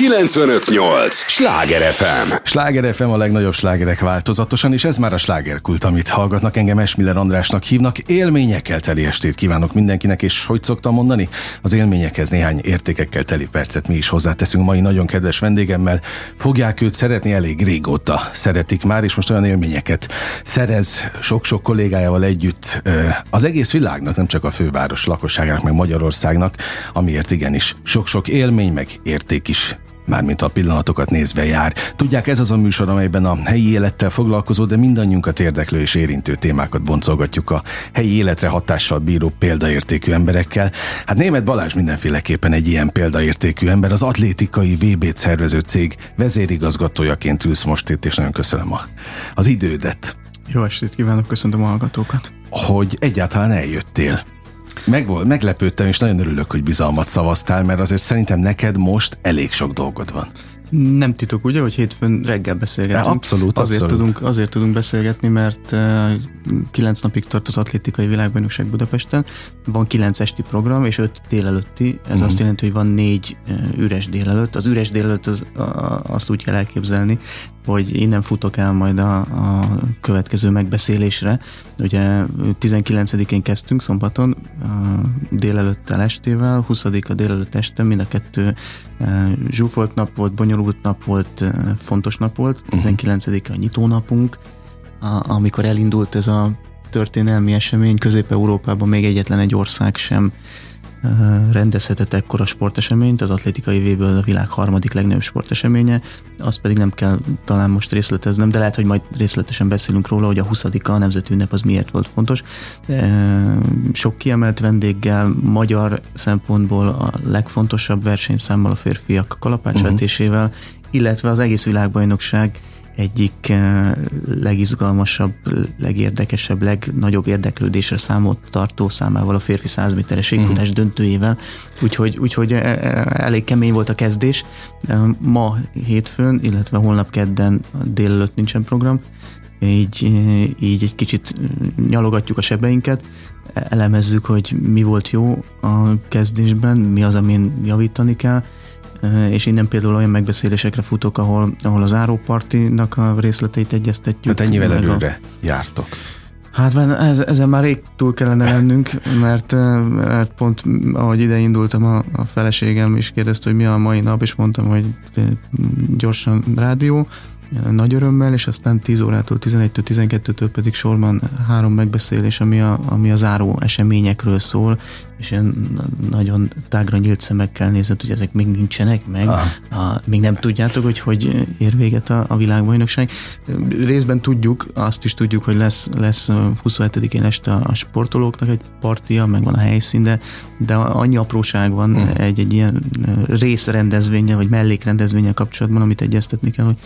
958! Sláger FM! Sláger FM a legnagyobb slágerek változatosan, és ez már a slágerkult, amit hallgatnak. Engem Esmiller Andrásnak hívnak. Élményekkel teli estét kívánok mindenkinek, és hogy szoktam mondani? Az élményekhez néhány értékekkel teli percet mi is hozzáteszünk mai nagyon kedves vendégemmel. Fogják őt szeretni elég régóta. Szeretik már, és most olyan élményeket szerez sok-sok kollégájával együtt az egész világnak, nem csak a főváros lakosságának, meg Magyarországnak, amiért igenis sok-sok élmény, meg érték is mármint a pillanatokat nézve jár. Tudják, ez az a műsor, amelyben a helyi élettel foglalkozó, de mindannyiunkat érdeklő és érintő témákat boncolgatjuk a helyi életre hatással bíró példaértékű emberekkel. Hát német Balázs mindenféleképpen egy ilyen példaértékű ember, az atlétikai VB-t szervező cég vezérigazgatójaként ülsz most itt, és nagyon köszönöm a, az idődet. Jó estét kívánok, köszöntöm a hallgatókat. Hogy egyáltalán eljöttél. Megvolt, meglepődtem, és nagyon örülök, hogy bizalmat szavaztál, mert azért szerintem neked most elég sok dolgod van. Nem titok, ugye, hogy hétfőn reggel beszélgetünk. Abszolút, azért abszolút. Tudunk, azért tudunk beszélgetni, mert uh, kilenc napig tart az atlétikai világbajnokság Budapesten, van kilenc esti program, és öt délelőtti, ez mm. azt jelenti, hogy van négy uh, üres délelőtt. Az üres délelőtt az, uh, azt úgy kell elképzelni, hogy innen futok el majd a, a következő megbeszélésre. Ugye 19-én kezdtünk szombaton, délelőttel estével, 20-a délelőtt este, mind a kettő zsúfolt nap volt, bonyolult nap volt, fontos nap volt. 19-a nyitónapunk, amikor elindult ez a történelmi esemény, Közép-Európában még egyetlen egy ország sem rendezhetett ekkora sporteseményt, az atlétikai v a világ harmadik legnagyobb sporteseménye, azt pedig nem kell talán most részleteznem, de lehet, hogy majd részletesen beszélünk róla, hogy a 20 a nemzeti ünnep az miért volt fontos. Sok kiemelt vendéggel, magyar szempontból a legfontosabb versenyszámmal a férfiak kalapácsvetésével, uh-huh. illetve az egész világbajnokság egyik eh, legizgalmasabb, legérdekesebb, legnagyobb érdeklődésre számot tartó számával a férfi 100 méteres égfutás uh-huh. döntőjével. Úgyhogy, úgyhogy eh, eh, elég kemény volt a kezdés. Ma hétfőn, illetve holnap kedden délelőtt nincsen program, így, így egy kicsit nyalogatjuk a sebeinket, elemezzük, hogy mi volt jó a kezdésben, mi az, amin javítani kell, és innen például olyan megbeszélésekre futok, ahol, ahol az árópartinak a részleteit egyeztetjük. Tehát ennyivel előre a... jártok. Hát ez, ezen már rég túl kellene lennünk, mert, mert pont ahogy ide indultam, a, a feleségem is kérdezte, hogy mi a mai nap, és mondtam, hogy gyorsan rádió, nagy örömmel, és aztán 10 órától 11-től 12-től pedig sorban három megbeszélés, ami a, ami a záró eseményekről szól, és ilyen nagyon tágra nyílt szemekkel nézett, hogy ezek még nincsenek meg, ah. a, még nem tudjátok, hogy hogy ér véget a, a világbajnokság. Részben tudjuk, azt is tudjuk, hogy lesz, lesz 27-én este a sportolóknak egy partia, meg van a helyszín, de, de annyi apróság van hmm. egy, egy ilyen részrendezvénye, vagy mellékrendezvénye kapcsolatban, amit egyeztetni kell, hogy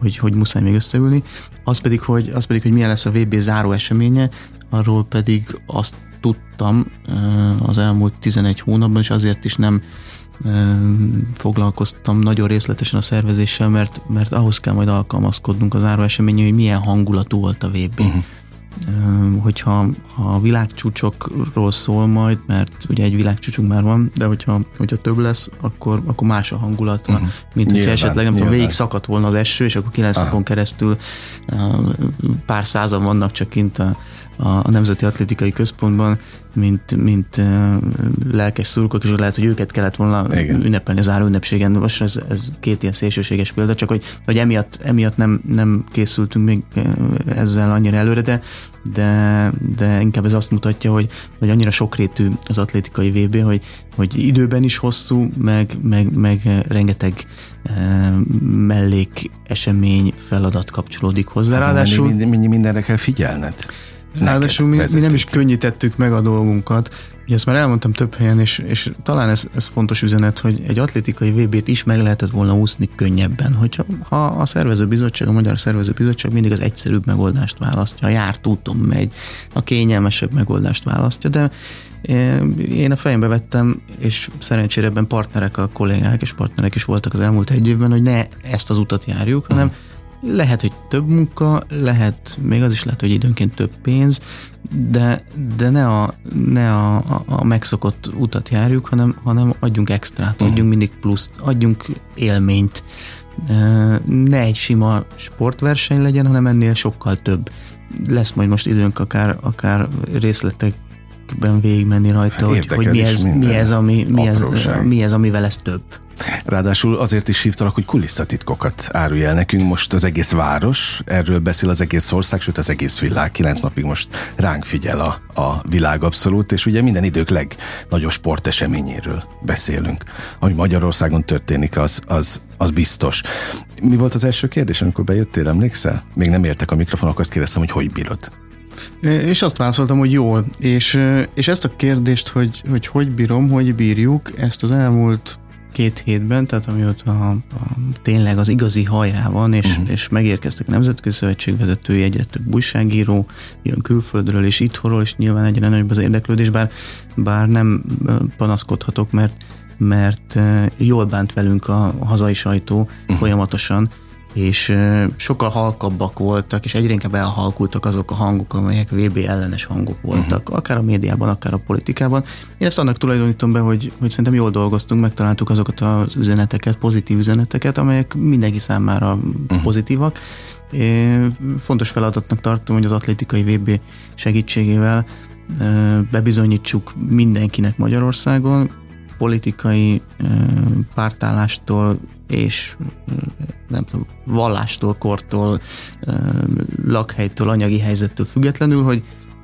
hogy, hogy muszáj még összeülni. Az pedig, hogy, az pedig, hogy milyen lesz a VB záró eseménye, arról pedig azt tudtam az elmúlt 11 hónapban, és azért is nem foglalkoztam nagyon részletesen a szervezéssel, mert, mert ahhoz kell majd alkalmazkodnunk az záró eseménye, hogy milyen hangulatú volt a VB. Uh-huh hogyha ha a világcsúcsokról szól majd, mert ugye egy világcsúcsunk már van, de hogyha, hogyha több lesz, akkor, akkor más a hangulata, uh-huh. mint hogyha esetleg nem tudom, végig szakadt volna az eső, és akkor kilenc napon keresztül pár százan vannak csak kint a, a Nemzeti Atlétikai Központban, mint, mint lelkes szurkok, és lehet, hogy őket kellett volna Igen. ünnepelni az záró ünnepségen. Most ez, ez két ilyen szélsőséges példa, csak hogy, hogy emiatt, emiatt nem, nem készültünk még ezzel annyira előre, de, de, de inkább ez azt mutatja, hogy, hogy annyira sokrétű az atlétikai VB, hogy, hogy időben is hosszú, meg, meg, meg rengeteg mellék esemény feladat kapcsolódik hozzá. Hát, Ráadásul minden, minden, mindenre kell figyelned. Ráadásul mi, mi nem is könnyítettük meg a dolgunkat. Ugye ezt már elmondtam több helyen, és, és talán ez, ez fontos üzenet, hogy egy atlétikai VB-t is meg lehetett volna úszni könnyebben. Hogyha ha a szervezőbizottság, a Magyar Szervezőbizottság mindig az egyszerűbb megoldást választja, a járt úton megy, a kényelmesebb megoldást választja, de e, én a fejembe vettem, és szerencsére ebben partnerek a kollégák, és partnerek is voltak az elmúlt egy évben, hogy ne ezt az utat járjuk, hanem lehet, hogy több munka, lehet, még az is lehet, hogy időnként több pénz, de, de ne, a, ne a, a, a megszokott utat járjuk, hanem, hanem adjunk extrát, uh-huh. adjunk mindig pluszt, adjunk élményt. Ne egy sima sportverseny legyen, hanem ennél sokkal több. Lesz majd most időnk akár, akár részletekben végigmenni rajta, hogy, hogy mi, ez, mi, ez, ami, mi, ez, mi ez, amivel ez több. Ráadásul azért is hívtalak, hogy kulisszatitkokat árulj el nekünk. Most az egész város, erről beszél az egész ország, sőt az egész világ. Kilenc napig most ránk figyel a, a világ abszolút, és ugye minden idők legnagyobb sporteseményéről beszélünk. Ami Magyarországon történik, az, az, az biztos. Mi volt az első kérdés, amikor bejöttél, emlékszel? Még nem értek a mikrofonok, azt kérdeztem, hogy hogy bírod? És azt válaszoltam, hogy jól. És, és ezt a kérdést, hogy, hogy hogy bírom, hogy bírjuk, ezt az elmúlt két hétben, tehát amióta a, a, tényleg az igazi hajrá van, és, uh-huh. és megérkeztek a Nemzetközi Szövetség vezetői, egyre több újságíró, jön külföldről és itthonról, és nyilván egyre nagyobb az érdeklődés, bár, bár nem panaszkodhatok, mert mert jól bánt velünk a hazai sajtó uh-huh. folyamatosan, és sokkal halkabbak voltak, és egyre inkább elhalkultak azok a hangok, amelyek VB ellenes hangok voltak, uh-huh. akár a médiában, akár a politikában. Én ezt annak tulajdonítom be, hogy, hogy szerintem jól dolgoztunk, megtaláltuk azokat az üzeneteket, pozitív üzeneteket, amelyek mindenki számára uh-huh. pozitívak. Én fontos feladatnak tartom, hogy az atlétikai VB segítségével bebizonyítsuk mindenkinek Magyarországon, politikai pártállástól és nem tudom, vallástól, kortól, lakhelytől, anyagi helyzettől függetlenül, hogy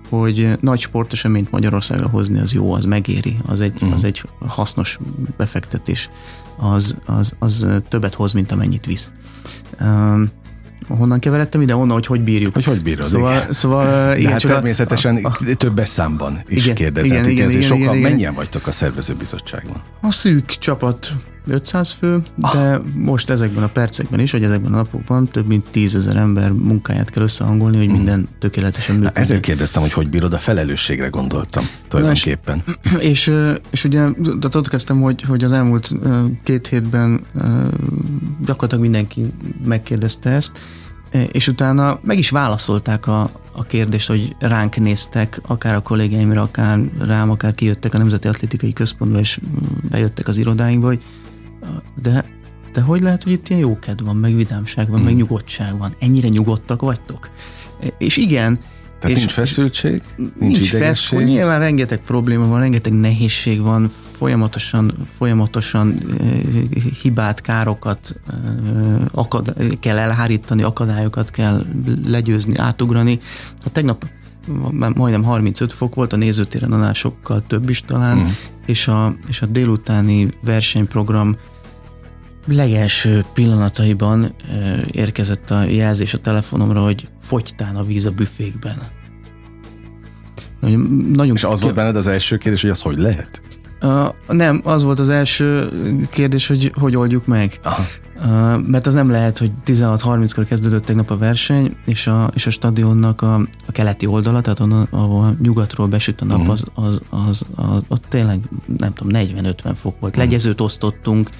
hogy nagy sporteseményt Magyarországra hozni az jó, az megéri, az egy, uh-huh. az egy hasznos befektetés, az, az, az többet hoz, mint amennyit visz. Um, honnan keveredtem ide, onnan, hogy hogy bírjuk. Hogy hogy bírod, szóval, igen. Szóval, igen, hát csak természetesen a, a, többes számban is igen, kérdezett. Igen, igen, igen, sokan, igen, igen. mennyien vagytok a szervezőbizottságban? A szűk csapat 500 fő, de ah. most ezekben a percekben is, vagy ezekben a napokban több mint tízezer ember munkáját kell összehangolni, hogy mm. minden tökéletesen működik. Na, ezért kérdeztem, hogy hogy bírod a felelősségre gondoltam tulajdonképpen. És, és, és ugye ott kezdtem, hogy, hogy az elmúlt két hétben gyakorlatilag mindenki megkérdezte ezt, és utána meg is válaszolták a, a kérdést, hogy ránk néztek, akár a kollégáimra, akár rám, akár kijöttek a Nemzeti Atlétikai Központba, és bejöttek az irodáinkba, hogy de, de hogy lehet, hogy itt ilyen jókedv van, meg vidámság van, hmm. meg nyugodtság van? Ennyire nyugodtak vagytok? És igen, tehát és nincs feszültség, nincs, nincs idegesség. Fesz, nyilván rengeteg probléma van, rengeteg nehézség van, folyamatosan, folyamatosan eh, hibát, károkat eh, akad, kell elhárítani, akadályokat kell legyőzni, átugrani. Hát tegnap majdnem 35 fok volt, a nézőtéren annál sokkal több is talán, mm. és, a, és a délutáni versenyprogram legelső pillanataiban érkezett a jelzés a telefonomra, hogy fogytán a víz a büfékben. Nagyon És az volt benned az első kérdés, hogy az hogy lehet? Uh, nem, az volt az első kérdés, hogy hogy oldjuk meg. Aha. Mert az nem lehet, hogy 16.30-kor kezdődött tegnap a verseny, és a, és a stadionnak a, a keleti oldala, tehát onnan, ahol nyugatról besüt a nap, uh-huh. az, az, az, az, az, ott tényleg, nem tudom, 40-50 fok volt. Legyezőt osztottunk,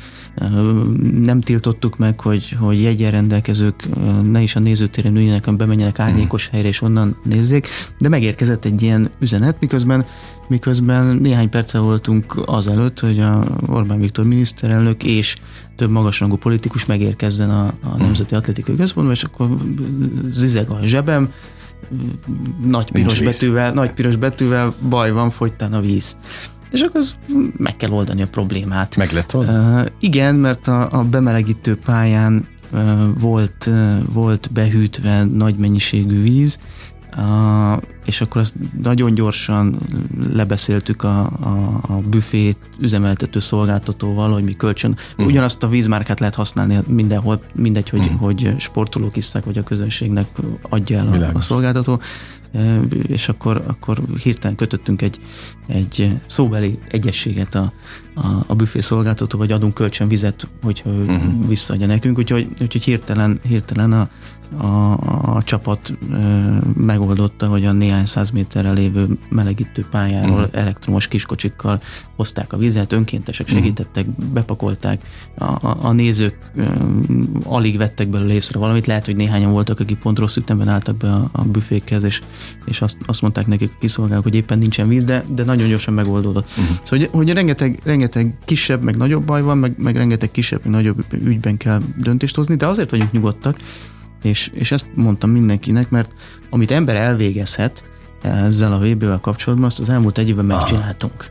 nem tiltottuk meg, hogy, hogy jegyen rendelkezők ne is a nézőtéren üljenek, hanem bemenjenek árnyékos mhm. helyre, és onnan nézzék, de megérkezett egy ilyen üzenet, miközben miközben néhány perce voltunk azelőtt, hogy a Orbán Viktor miniszterelnök és több magasrangú politikus megérkezzen a, a mhm. Nemzeti Atletikai Központba, és akkor zizeg a zsebem, nagy piros betűvel, nagy piros betűvel baj van, fogytán a víz és akkor meg kell oldani a problémát. Meg lett uh, Igen, mert a, a bemelegítő pályán uh, volt, uh, volt behűtve nagy mennyiségű víz, Uh, és akkor azt nagyon gyorsan lebeszéltük a, a, a büfét üzemeltető szolgáltatóval, hogy mi kölcsön. Uh-huh. Ugyanazt a vízmárkát lehet használni mindenhol, mindegy, hogy, uh-huh. hogy sportolók isszák, vagy a közönségnek adja el a, a szolgáltató és akkor, akkor hirtelen kötöttünk egy, egy szóbeli egyességet a, a, a büfé szolgáltató, vagy adunk kölcsön vizet, hogyha ő uh-huh. visszaadja nekünk, úgyhogy, úgyhogy hirtelen, hirtelen a, a, a csapat e, megoldotta, hogy a néhány száz méterre lévő melegítő pályáról uh-huh. elektromos kiskocsikkal hozták a vizet, önkéntesek mhm. segítettek, uh-huh. bepakolták, a, a, a nézők e, alig vettek belőle észre valamit, lehet, hogy néhányan voltak, akik pont rossz ütemben álltak be a, a büfékhez, és, és azt, azt mondták nekik a kiszolgálók, hogy éppen nincsen víz, de, de nagyon gyorsan megoldódott. Uh-huh. Szóval, hogy, hogy rengeteg, rengeteg kisebb, meg nagyobb baj van, meg, meg rengeteg kisebb, meg nagyobb ügyben kell döntést hozni, de azért vagyunk nyugodtak, és, és ezt mondtam mindenkinek, mert amit ember elvégezhet ezzel a VB-vel kapcsolatban, azt az elmúlt egy évben megcsináltunk.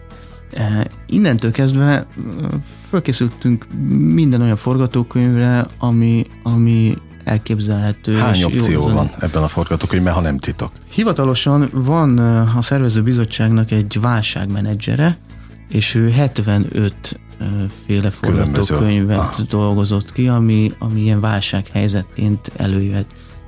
E, innentől kezdve e, fölkészültünk minden olyan forgatókönyvre, ami, ami elképzelhető. Hány opció jó, van ebben a forgatókönyvben, ha nem titok? Hivatalosan van a szervező bizottságnak egy válságmenedzsere, és ő 75 féle forgatókönyvet ah. dolgozott ki, ami, ami ilyen válsághelyzetként előjöhet.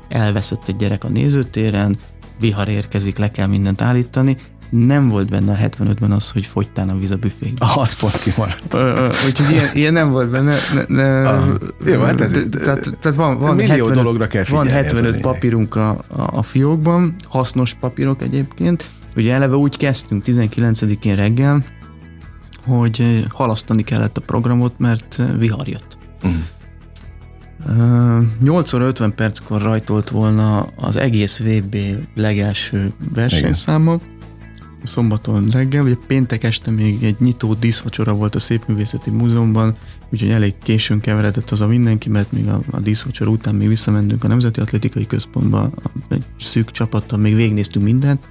Elveszett egy gyerek a nézőtéren, vihar érkezik, le kell mindent állítani, nem volt benne a 75-ben az, hogy fogytán a víz a büfékben. Ah, az pont kimaradt. Úgyhogy ilyen, ilyen nem volt benne. Ne, ne, ah, jó, hát ez, tehát, tehát van, van millió 75, dologra kell Van 75 papírunk a, a, a fiókban, hasznos papírok egyébként. Ugye eleve úgy kezdtünk 19-én reggel, hogy halasztani kellett a programot, mert vihar jött. Uh-huh. 8 óra 50 perckor rajtolt volna az egész VB legelső versenyszáma. Igen. Szombaton reggel, ugye péntek este még egy nyitó díszvacsora volt a Szépművészeti Múzeumban, úgyhogy elég későn keveredett az a mindenki, mert még a, a díszvacsora után még visszamentünk a Nemzeti Atlétikai Központba, egy szűk csapattal még végignéztünk mindent,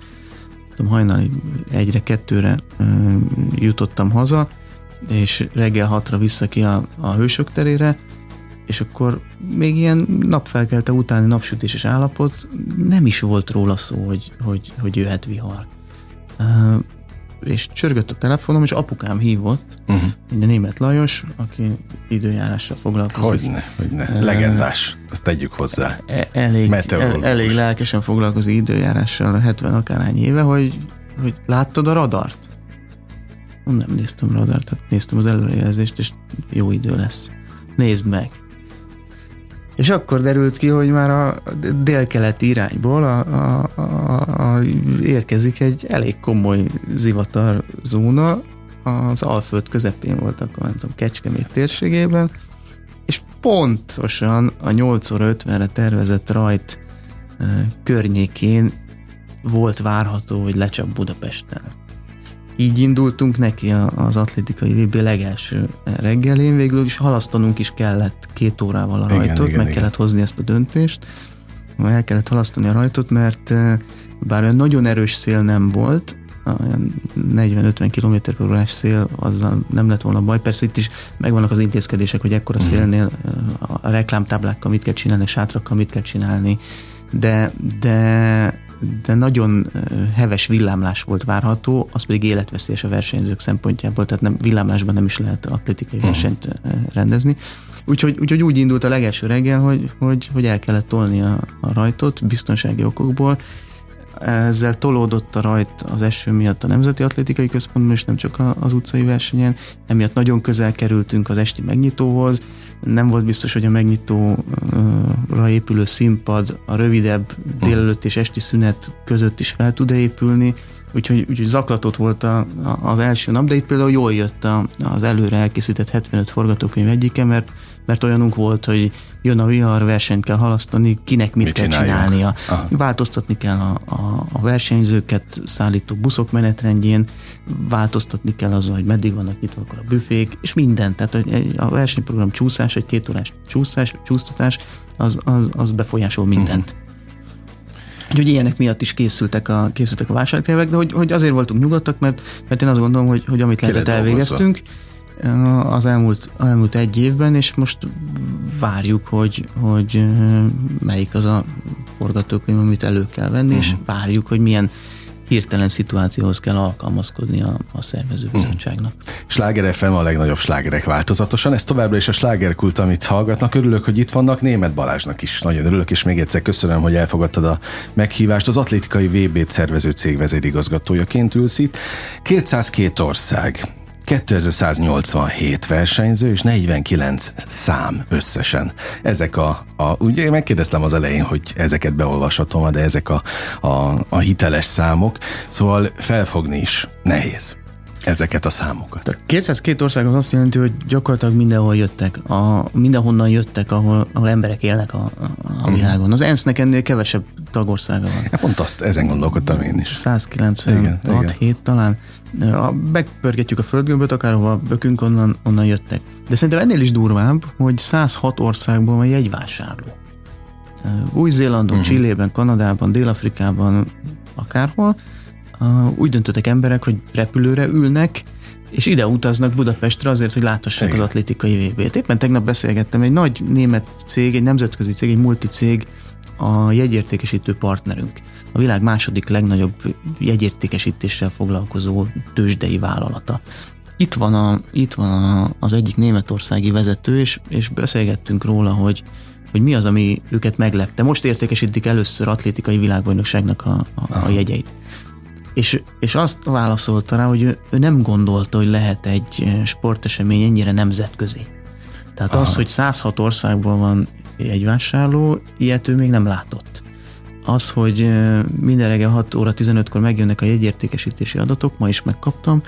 tudom, hajnali egyre, kettőre jutottam haza, és reggel hatra vissza ki a, a hősök terére, és akkor még ilyen napfelkelte utáni napsütéses állapot, nem is volt róla szó, hogy, hogy, hogy jöhet vihar és csörgött a telefonom, és apukám hívott, uh-huh. a német Lajos, aki időjárással foglalkozik. Hogyne, hogyne. Legendás, ezt tegyük hozzá. E- elég, el, elég lelkesen foglalkozik időjárással a 70 akárhány éve, hogy, hogy láttad a radart? Nem néztem radart, hát néztem az előrejelzést, és jó idő lesz. Nézd meg. És akkor derült ki, hogy már a délkeleti irányból a, a, a, a, érkezik egy elég komoly zivatar zóna, az Alföld közepén voltak, nem tudom, Kecskemét térségében, és pontosan a 8 óra 50-re tervezett rajt környékén volt várható, hogy lecsap Budapesten így indultunk neki az atlétikai VB legelső reggelén, végül is halasztanunk is kellett két órával a rajtot, igen, igen, meg igen. kellett hozni ezt a döntést, el kellett halasztani a rajtot, mert eh, bár olyan nagyon erős szél nem volt, olyan 40-50 km per órás szél, azzal nem lett volna baj. Persze itt is megvannak az intézkedések, hogy ekkora mhm. szélnél eh, a reklámtáblákkal mit kell csinálni, a sátrakkal mit kell csinálni, de, de de nagyon heves villámlás volt várható, az pedig életveszélyes a versenyzők szempontjából, tehát nem, villámlásban nem is lehet atlétikai hmm. versenyt rendezni. Úgyhogy, úgyhogy úgy indult a legelső reggel, hogy, hogy, hogy el kellett tolni a, a rajtot biztonsági okokból. Ezzel tolódott a rajt az eső miatt a Nemzeti Atlétikai Központban, és nem csak az utcai versenyen. Emiatt nagyon közel kerültünk az esti megnyitóhoz, nem volt biztos, hogy a megnyitóra épülő színpad a rövidebb délelőtt és esti szünet között is fel tud épülni, úgyhogy, úgyhogy zaklatott volt a, a, az első nap, de itt például jól jött a, az előre elkészített 75 forgatókönyv egyike, mert, mert olyanunk volt, hogy jön a vihar, versenyt kell halasztani, kinek mit, mit kell csináljunk? csinálnia. Aha. Változtatni kell a, a, a versenyzőket szállító buszok menetrendjén, változtatni kell azon, hogy meddig vannak nyitva akkor a büfék, és minden. Tehát egy, a versenyprogram csúszás, egy két órás csúszás, csúsztatás, az, az, az befolyásol mindent. Uh-huh. Úgyhogy ilyenek miatt is készültek a, készültek a válságtervek, de hogy, hogy azért voltunk nyugodtak, mert, mert én azt gondolom, hogy, hogy amit lehetett elvégeztünk, az elmúlt, elmúlt egy évben, és most várjuk, hogy, hogy melyik az a forgatókönyv, amit elő kell venni, uh-huh. és mhm. várjuk, hogy milyen hirtelen szituációhoz kell alkalmazkodni a, a szervezőbizottságnak. Hmm. Sláger FM a legnagyobb slágerek változatosan. Ez továbbra is a slágerkult, amit hallgatnak. Örülök, hogy itt vannak. Német Balázsnak is nagyon örülök, és még egyszer köszönöm, hogy elfogadtad a meghívást. Az atlétikai VB-t szervező cég vezérigazgatójaként ülsz itt. 202 ország, 2187 versenyző és 49 szám összesen. Ezek a, a ugye megkérdeztem az elején, hogy ezeket beolvashatom, de ezek a, a, a hiteles számok, szóval felfogni is nehéz ezeket a számokat. Tehát 202 ország az azt jelenti, hogy gyakorlatilag mindenhol jöttek, a, mindenhonnan jöttek, ahol, ahol emberek élnek a, a világon. Az ENSZ-nek ennél kevesebb tagországa van. Ja, pont azt, ezen gondolkodtam én is. 196 hét talán. Ha megpörgetjük a földgömböt, akárhova bökünk, onnan, onnan jöttek. De szerintem ennél is durvább, hogy 106 országból van jegyvásárló. Új-Zélandon, uh-huh. Csillében, Kanadában, Dél-Afrikában, akárhol, úgy döntöttek emberek, hogy repülőre ülnek, és ide utaznak Budapestre azért, hogy láthassák Igen. az atlétikai VB-t. Éppen tegnap beszélgettem, egy nagy német cég, egy nemzetközi cég, egy multicég, a jegyértékesítő partnerünk. A világ második legnagyobb jegyértékesítéssel foglalkozó tőzsdei vállalata. Itt van, a, itt van a, az egyik németországi vezető, és, és beszélgettünk róla, hogy, hogy mi az, ami őket meglepte. Most értékesítik először atlétikai világbajnokságnak a, a, a jegyeit. És, és azt válaszolta rá, hogy ő, ő nem gondolta, hogy lehet egy sportesemény ennyire nemzetközi. Tehát Aha. az, hogy 106 országból van egy vásárló, ilyet ő még nem látott. Az, hogy minden reggel 6 óra 15-kor megjönnek a jegyértékesítési adatok, ma is megkaptam,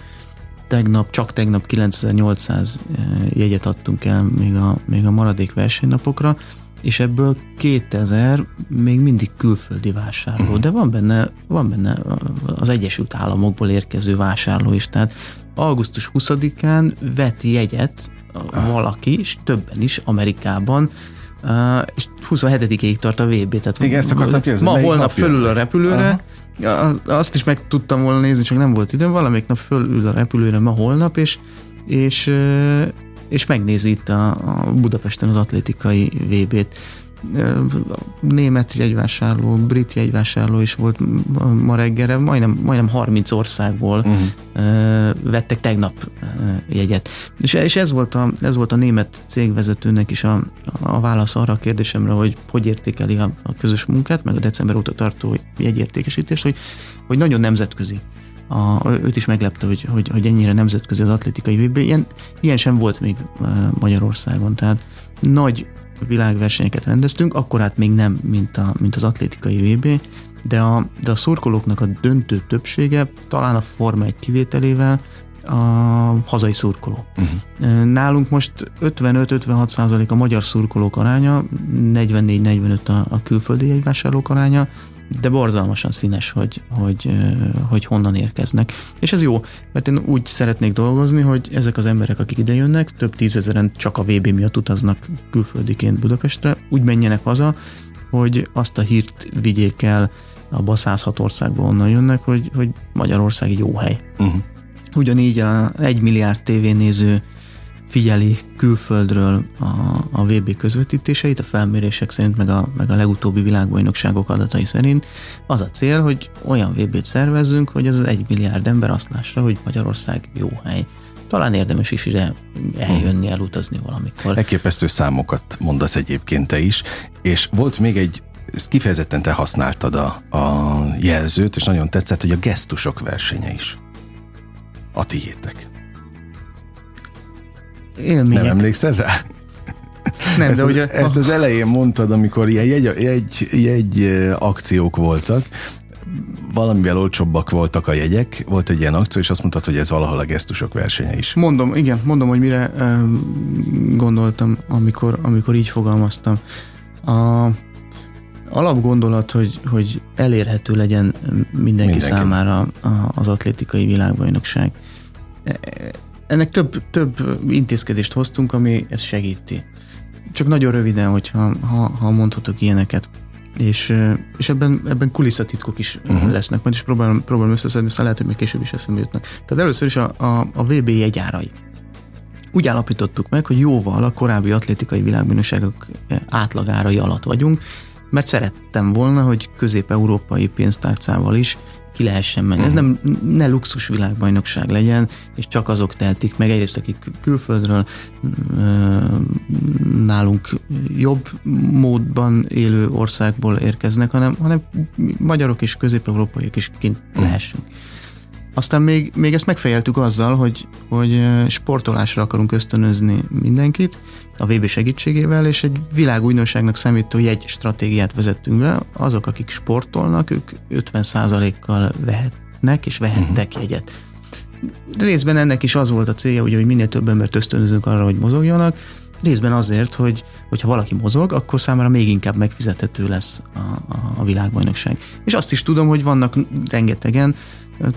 tegnap, csak tegnap 9800 jegyet adtunk el még a, még a maradék versenynapokra, és ebből 2000 még mindig külföldi vásárló, uh-huh. de van benne, van benne az Egyesült Államokból érkező vásárló is, tehát augusztus 20-án vett jegyet valaki, és többen is Amerikában, Uh, és 27-ig tart a VB. Tehát Igen, ezt akartam kérdezni. Ma, holnap fölül a repülőre, uh-huh. azt is meg tudtam volna nézni, csak nem volt időm, valamelyik nap fölül a repülőre ma holnap, és, és és megnézi itt a, a Budapesten az atlétikai VB-t. Német jegyvásárló, brit jegyvásárló is volt ma reggelre, majdnem, majdnem 30 országból uh-huh. vettek tegnap jegyet. És, és ez, volt a, ez volt a német cégvezetőnek is a, a válasz arra a kérdésemre, hogy hogy értékeli a, a közös munkát, meg a december óta tartó jegyértékesítést, hogy, hogy nagyon nemzetközi a, őt is meglepte, hogy, hogy, hogy ennyire nemzetközi az atlétikai VB. Ilyen, ilyen sem volt még Magyarországon, tehát nagy világversenyeket rendeztünk, akkor hát még nem, mint, a, mint az atlétikai VB, de a, de a szurkolóknak a döntő többsége, talán a Forma egy kivételével, a hazai szurkoló. Uh-huh. Nálunk most 55-56 százalék a magyar szurkolók aránya, 44-45 a, a külföldi jegyvásárlók aránya, de borzalmasan színes, hogy, hogy, hogy honnan érkeznek. És ez jó, mert én úgy szeretnék dolgozni, hogy ezek az emberek, akik ide jönnek, több tízezeren csak a VB miatt utaznak külföldiként Budapestre, úgy menjenek haza, hogy azt a hírt vigyék el a 106 országból onnan jönnek, hogy, hogy Magyarország egy jó hely. Uh-huh. Ugyanígy a egy milliárd tévénéző figyeli külföldről a, a VB közvetítéseit, a felmérések szerint, meg a, meg a legutóbbi világbajnokságok adatai szerint. Az a cél, hogy olyan VB-t szervezzünk, hogy az egy milliárd ember azt lássa, hogy Magyarország jó hely. Talán érdemes is ide eljönni, elutazni valamikor. Elképesztő számokat mondasz egyébként te is, és volt még egy ezt kifejezetten te használtad a, a jelzőt, és nagyon tetszett, hogy a gesztusok versenye is. A tiétek élmények. Nem emlékszel rá? Nem, ezt, de ugye... Ezt az elején mondtad, amikor ilyen jegy, jegy, jegy akciók voltak, valamivel olcsóbbak voltak a jegyek, volt egy ilyen akció, és azt mondtad, hogy ez valahol a gesztusok versenye is. Mondom, igen, mondom, hogy mire gondoltam, amikor, amikor így fogalmaztam. A alapgondolat, hogy, hogy elérhető legyen mindenki, mindenki. számára az atlétikai világbajnokság ennek több, több intézkedést hoztunk, ami ezt segíti. Csak nagyon röviden, hogyha ha, ha mondhatok ilyeneket. És, és ebben, ebben kulisszatitkok is uh-huh. lesznek, majd is próbálom, próbálom összeszedni, szóval lehet, hogy még később is eszembe jutnak. Tehát először is a, a, a VB jegyárai. Úgy állapítottuk meg, hogy jóval a korábbi atlétikai világbajnokságok átlagárai alatt vagyunk, mert szerettem volna, hogy közép-európai pénztárcával is ki lehessen menni. Uh-huh. Ez mhm. nem ne luxus világbajnokság legyen, és csak azok tehetik meg, egyrészt akik külföldről nálunk jobb módban élő országból érkeznek, hanem, hanem magyarok és közép-európaiak is kint uh-huh. Aztán még, még ezt megfejeltük azzal, hogy, hogy sportolásra akarunk ösztönözni mindenkit, a VB segítségével, és egy világújdonságnak számító jegy stratégiát vezettünk be. Azok, akik sportolnak, ők 50%-kal vehetnek és vehettek uh-huh. jegyet. Részben ennek is az volt a célja, ugye, hogy minél több embert ösztönözünk arra, hogy mozogjanak, részben azért, hogy hogyha valaki mozog, akkor számára még inkább megfizethető lesz a, a, a világbajnokság. És azt is tudom, hogy vannak rengetegen,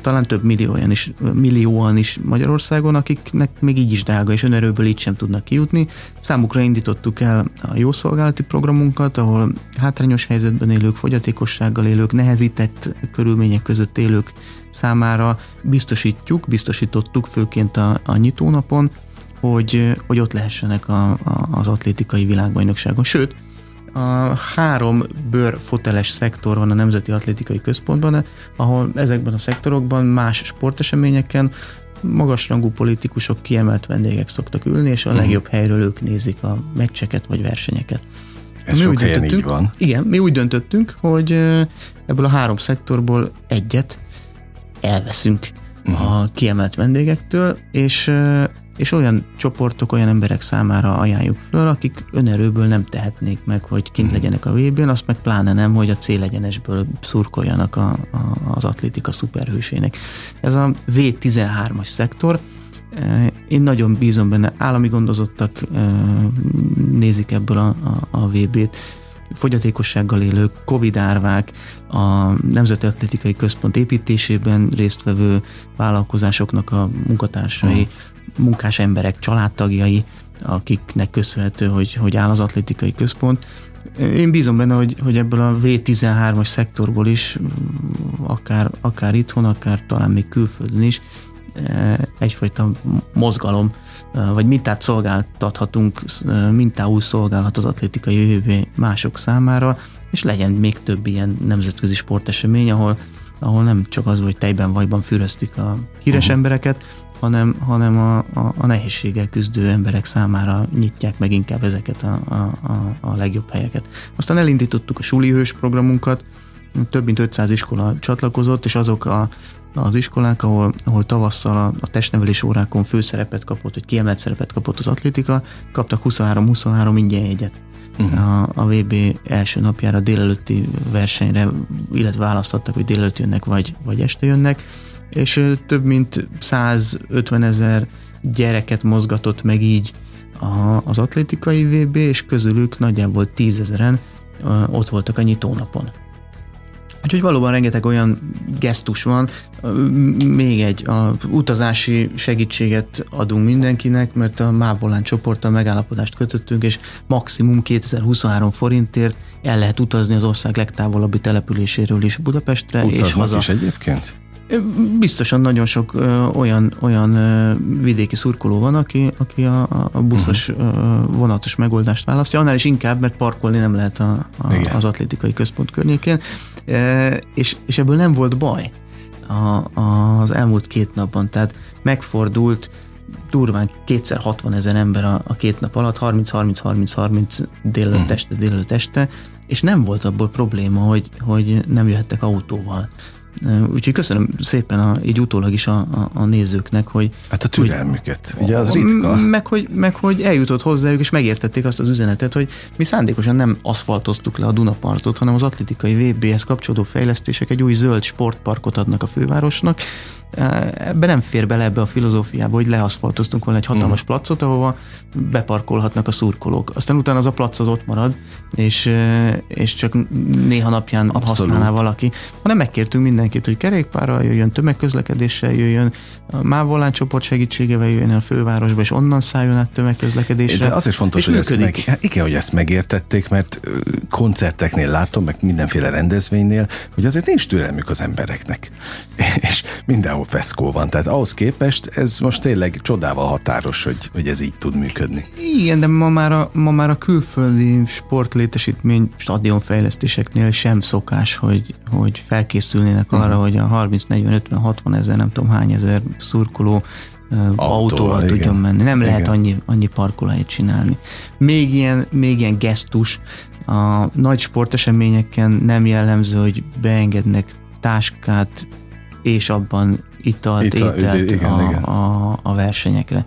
talán több millióan is, millióan is Magyarországon, akiknek még így is drága, és önerőből így sem tudnak kijutni. Számukra indítottuk el a jószolgálati programunkat, ahol hátrányos helyzetben élők, fogyatékossággal élők, nehezített körülmények között élők számára biztosítjuk, biztosítottuk főként a, a nyitónapon, hogy, hogy ott lehessenek a, a, az atlétikai világbajnokságon. Sőt, a három bőrfoteles szektor van a Nemzeti Atlétikai Központban, ahol ezekben a szektorokban más sporteseményeken magasrangú politikusok, kiemelt vendégek szoktak ülni, és a uh-huh. legjobb helyről ők nézik a meccseket vagy versenyeket. Ez mi sok helyen így van. Igen, mi úgy döntöttünk, hogy ebből a három szektorból egyet elveszünk uh-huh. a kiemelt vendégektől, és és olyan csoportok, olyan emberek számára ajánljuk föl, akik önerőből nem tehetnék meg, hogy kint mhm. legyenek a vb n azt meg pláne nem, hogy a célegyenesből szurkoljanak a, a, az atlétika szuperhősének. Ez a V13-as szektor, eh, én nagyon bízom benne, állami gondozottak eh, nézik ebből a, a, a VB-t, fogyatékossággal élők, Covid árvák, a Nemzeti Atlétikai Központ építésében résztvevő vállalkozásoknak a munkatársai, hmm munkás emberek, családtagjai, akiknek köszönhető, hogy, hogy áll az atlétikai központ. Én bízom benne, hogy, hogy ebből a V13-as szektorból is, akár, akár itthon, akár talán még külföldön is, egyfajta mozgalom, vagy mintát szolgáltathatunk, mintául szolgálhat az atlétikai jövő mások számára, és legyen még több ilyen nemzetközi sportesemény, ahol, ahol nem csak az, hogy tejben vajban füröztik a híres uh-huh. embereket, hanem, hanem a, a, a nehézséggel küzdő emberek számára nyitják meg inkább ezeket a, a, a, a legjobb helyeket. Aztán elindítottuk a Suli Hős programunkat, több mint 500 iskola csatlakozott, és azok a, az iskolák, ahol, ahol tavasszal a, a testnevelés órákon főszerepet kapott, vagy kiemelt szerepet kapott az atlétika, kaptak 23-23 ingyen jegyet. Uh-huh. A, a VB első napjára délelőtti versenyre, illetve választottak, hogy délelőtt jönnek, vagy, vagy este jönnek és több mint 150 ezer gyereket mozgatott meg így az atlétikai VB, és közülük nagyjából tízezeren ott voltak a nyitónapon. Úgyhogy valóban rengeteg olyan gesztus van. Még egy, a utazási segítséget adunk mindenkinek, mert a Mávolán csoporttal megállapodást kötöttünk, és maximum 2023 forintért el lehet utazni az ország legtávolabbi településéről is Budapestre. Utaznak és haza. is egyébként? Biztosan nagyon sok ö, olyan, olyan ö, vidéki szurkoló van, aki, aki a, a buszos, uh-huh. ö, vonatos megoldást választja, annál is inkább, mert parkolni nem lehet a, a, az atlétikai központ környékén, és, és ebből nem volt baj a, a, az elmúlt két napban, tehát megfordult durván kétszer 60 ezer ember a, a két nap alatt, 30-30-30-30 délelőtt uh-huh. este, délelőtt este, és nem volt abból probléma, hogy, hogy nem jöhettek autóval. Úgyhogy köszönöm szépen a, így utólag is a, a, a nézőknek, hogy... Hát a türelmüket, hogy, ugye az ritka. Meg hogy, meg hogy eljutott hozzájuk, és megértették azt az üzenetet, hogy mi szándékosan nem aszfaltoztuk le a Dunapartot, hanem az atlétikai VB-hez kapcsolódó fejlesztések egy új zöld sportparkot adnak a fővárosnak, Ebbe nem fér bele ebbe a filozófiába, hogy leaszfaltoztunk volna egy hatalmas mm. placot, ahova beparkolhatnak a szurkolók. Aztán utána az a plac az ott marad, és, és csak néha napján Abszolút. használná valaki. Hanem megkértünk mindenkit, hogy kerékpárral jöjjön, tömegközlekedéssel jöjjön, Mávolán csoport segítségével jöjjön a fővárosba, és onnan szálljon át tömegközlekedésre. De azért fontos, hogy ezt, meg, hát igen, hogy ezt megértették, mert koncerteknél látom, meg mindenféle rendezvénynél, hogy azért nincs türelmük az embereknek. És mindenhol mindenhol feszkó van, tehát ahhoz képest ez most tényleg csodával határos, hogy, hogy ez így tud működni. Igen, de ma már a, ma már a külföldi sportlétesítmény stadionfejlesztéseknél sem szokás, hogy, hogy felkészülnének arra, uh-huh. hogy a 30, 40, 50, 60 ezer, nem tudom hány ezer szurkoló autóval, autóval tudjon menni. Nem igen. lehet annyi, annyi parkolóhelyet csinálni. Még ilyen, még ilyen gesztus, a nagy sporteseményeken nem jellemző, hogy beengednek táskát, és abban italt, Ita, ételt igen, a, igen. A, a versenyekre.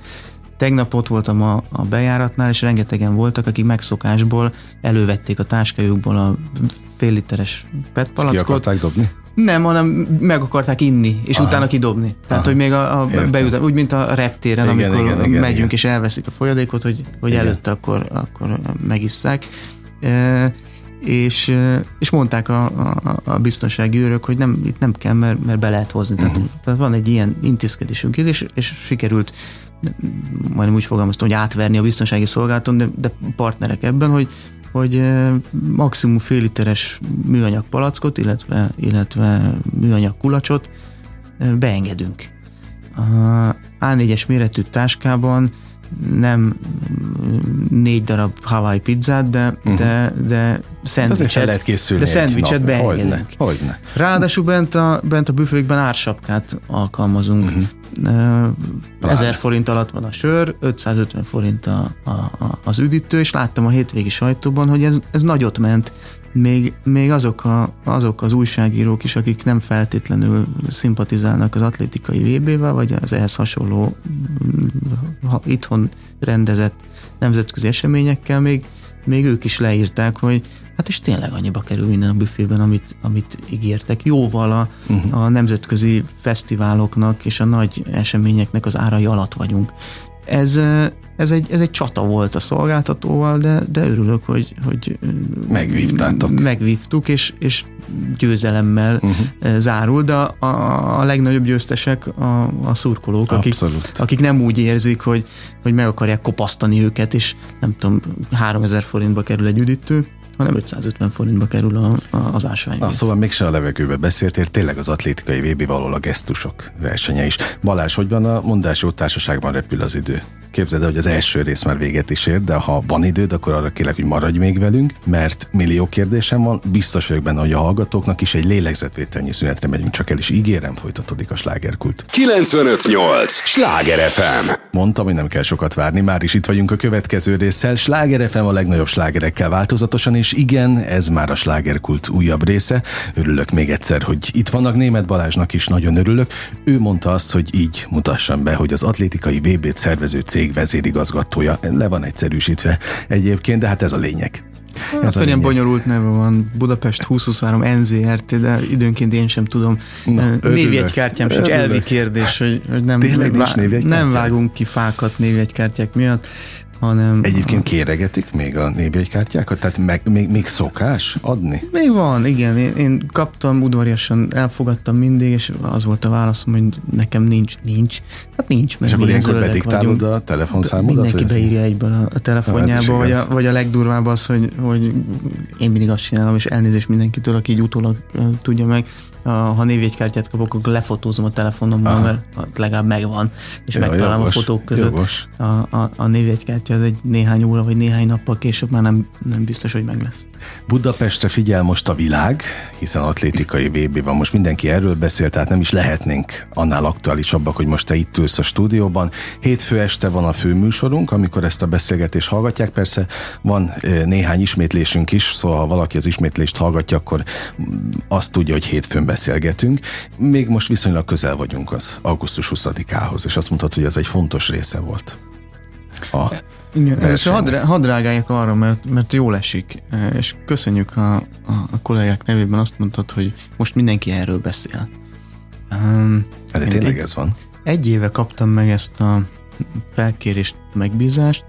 Tegnap ott voltam a, a bejáratnál, és rengetegen voltak, akik megszokásból elővették a táskájukból a fél literes PET palackot. Ki dobni? Nem, hanem meg akarták inni, és Aha. utána kidobni. Tehát, Aha. hogy még a, a beütem, úgy, mint a reptéren, igen, amikor igen, igen, megyünk igen. és elveszik a folyadékot, hogy, hogy igen. előtte akkor, akkor megisszák. E, és, és mondták a, a, a biztonsági őrök, hogy nem, itt nem kell, mert, mert be lehet hozni. Tehát, uh-huh. tehát van egy ilyen intézkedésünk itt, és, és sikerült majdnem úgy fogalmaztam, hogy átverni a biztonsági szolgálaton, de, de partnerek ebben, hogy, hogy maximum fél literes műanyag palackot, illetve, illetve műanyag kulacsot beengedünk. A A4-es méretű táskában nem négy darab Hawaii pizzát, de, uh-huh. de, de szendvicset, lehet készülni de szendvicset beengedünk. Hogyne. Ráadásul bent a, bent a büfőkben ársapkát alkalmazunk. Uh-huh. 1000 forint alatt van a sör, 550 forint a, a, a, az üdítő, és láttam a hétvégi sajtóban, hogy ez, ez nagyot ment. Még, még azok, a, azok az újságírók is, akik nem feltétlenül szimpatizálnak az atlétikai VB-vel, vagy az ehhez hasonló ha, itthon rendezett nemzetközi eseményekkel, még, még ők is leírták, hogy Hát és tényleg annyiba kerül minden a büfében, amit, amit ígértek. Jóval a, uh-huh. a nemzetközi fesztiváloknak és a nagy eseményeknek az árai alatt vagyunk. Ez, ez egy, ez egy csata volt a szolgáltatóval, de, de örülök, hogy, hogy megvívtátok. Megvívtuk, és, és győzelemmel uh-huh. zárul, de a, a legnagyobb győztesek a, a szurkolók, akik, akik nem úgy érzik, hogy, hogy meg akarják kopasztani őket, és nem tudom, 3000 forintba kerül egy üdítő, hanem 550 forintba kerül a, a, az ásvány. Na, szóval mégse a levegőbe beszéltél, tényleg az atlétikai VB való a gesztusok versenye is. Balázs, hogy van a mondásó társaságban repül az idő? Képzeld el, hogy az első rész már véget is ért, de ha van időd, akkor arra kérlek, hogy maradj még velünk, mert millió kérdésem van. Biztos vagyok benne, hogy a hallgatóknak is egy lélegzetvételnyi szünetre megyünk csak el, és ígérem, folytatódik a slágerkult. 958! Sláger FM! Mondtam, hogy nem kell sokat várni, már is itt vagyunk a következő résszel. Sláger FM a legnagyobb slágerekkel változatosan, és igen, ez már a slágerkult újabb része. Örülök még egyszer, hogy itt vannak Német Balázsnak is, nagyon örülök. Ő mondta azt, hogy így mutassam be, hogy az atlétikai VB-t szervező cég cég vezérigazgatója. Le van egyszerűsítve egyébként, de hát ez a lényeg. Hát, ez ilyen bonyolult neve van, Budapest 2023 NZRT, de időnként én sem tudom. Na, névjegykártyám sincs, elvi kérdés, hogy, hogy nem, nem vágunk ki fákat névjegykártyák miatt hanem... Egyébként kéregetik még a névjegykártyákat? Tehát meg, még, még szokás adni? Még van, igen. Én, én kaptam, udvariasan elfogadtam mindig, és az volt a válaszom, hogy nekem nincs, nincs. Hát nincs, mert És akkor ilyenkor bediktálod a telefonszámodat? Mindenki beírja egyből a, telefonjába, vagy a, vagy a legdurvább az, hogy, hogy én mindig azt csinálom, és elnézést mindenkitől, aki így utólag tudja meg, ha névjegykártyát kapok, akkor lefotózom a telefonommal, mert legalább megvan, és megtalálom a fotók között. A, a, a névjegykártya az egy néhány óra vagy néhány nappal később már nem, nem biztos, hogy meg lesz. Budapestre figyel most a világ, hiszen atlétikai VB van, most mindenki erről beszél, tehát nem is lehetnénk annál aktuálisabbak, hogy most te itt ülsz a stúdióban. Hétfő este van a főműsorunk, amikor ezt a beszélgetést hallgatják, persze van néhány ismétlésünk is, szóval ha valaki az ismétlést hallgatja, akkor azt tudja, hogy hétfőn beszélgetünk. Még most viszonylag közel vagyunk az augusztus 20-ához, és azt mondhatod, hogy ez egy fontos része volt. A Igen, először hadd, hadd reagáljak arra, mert, mert jól esik, és köszönjük a, a, a kollégák nevében azt mondtad, hogy most mindenki erről beszél. Um, hát tényleg egy, ez van. Egy éve kaptam meg ezt a felkérést, megbízást,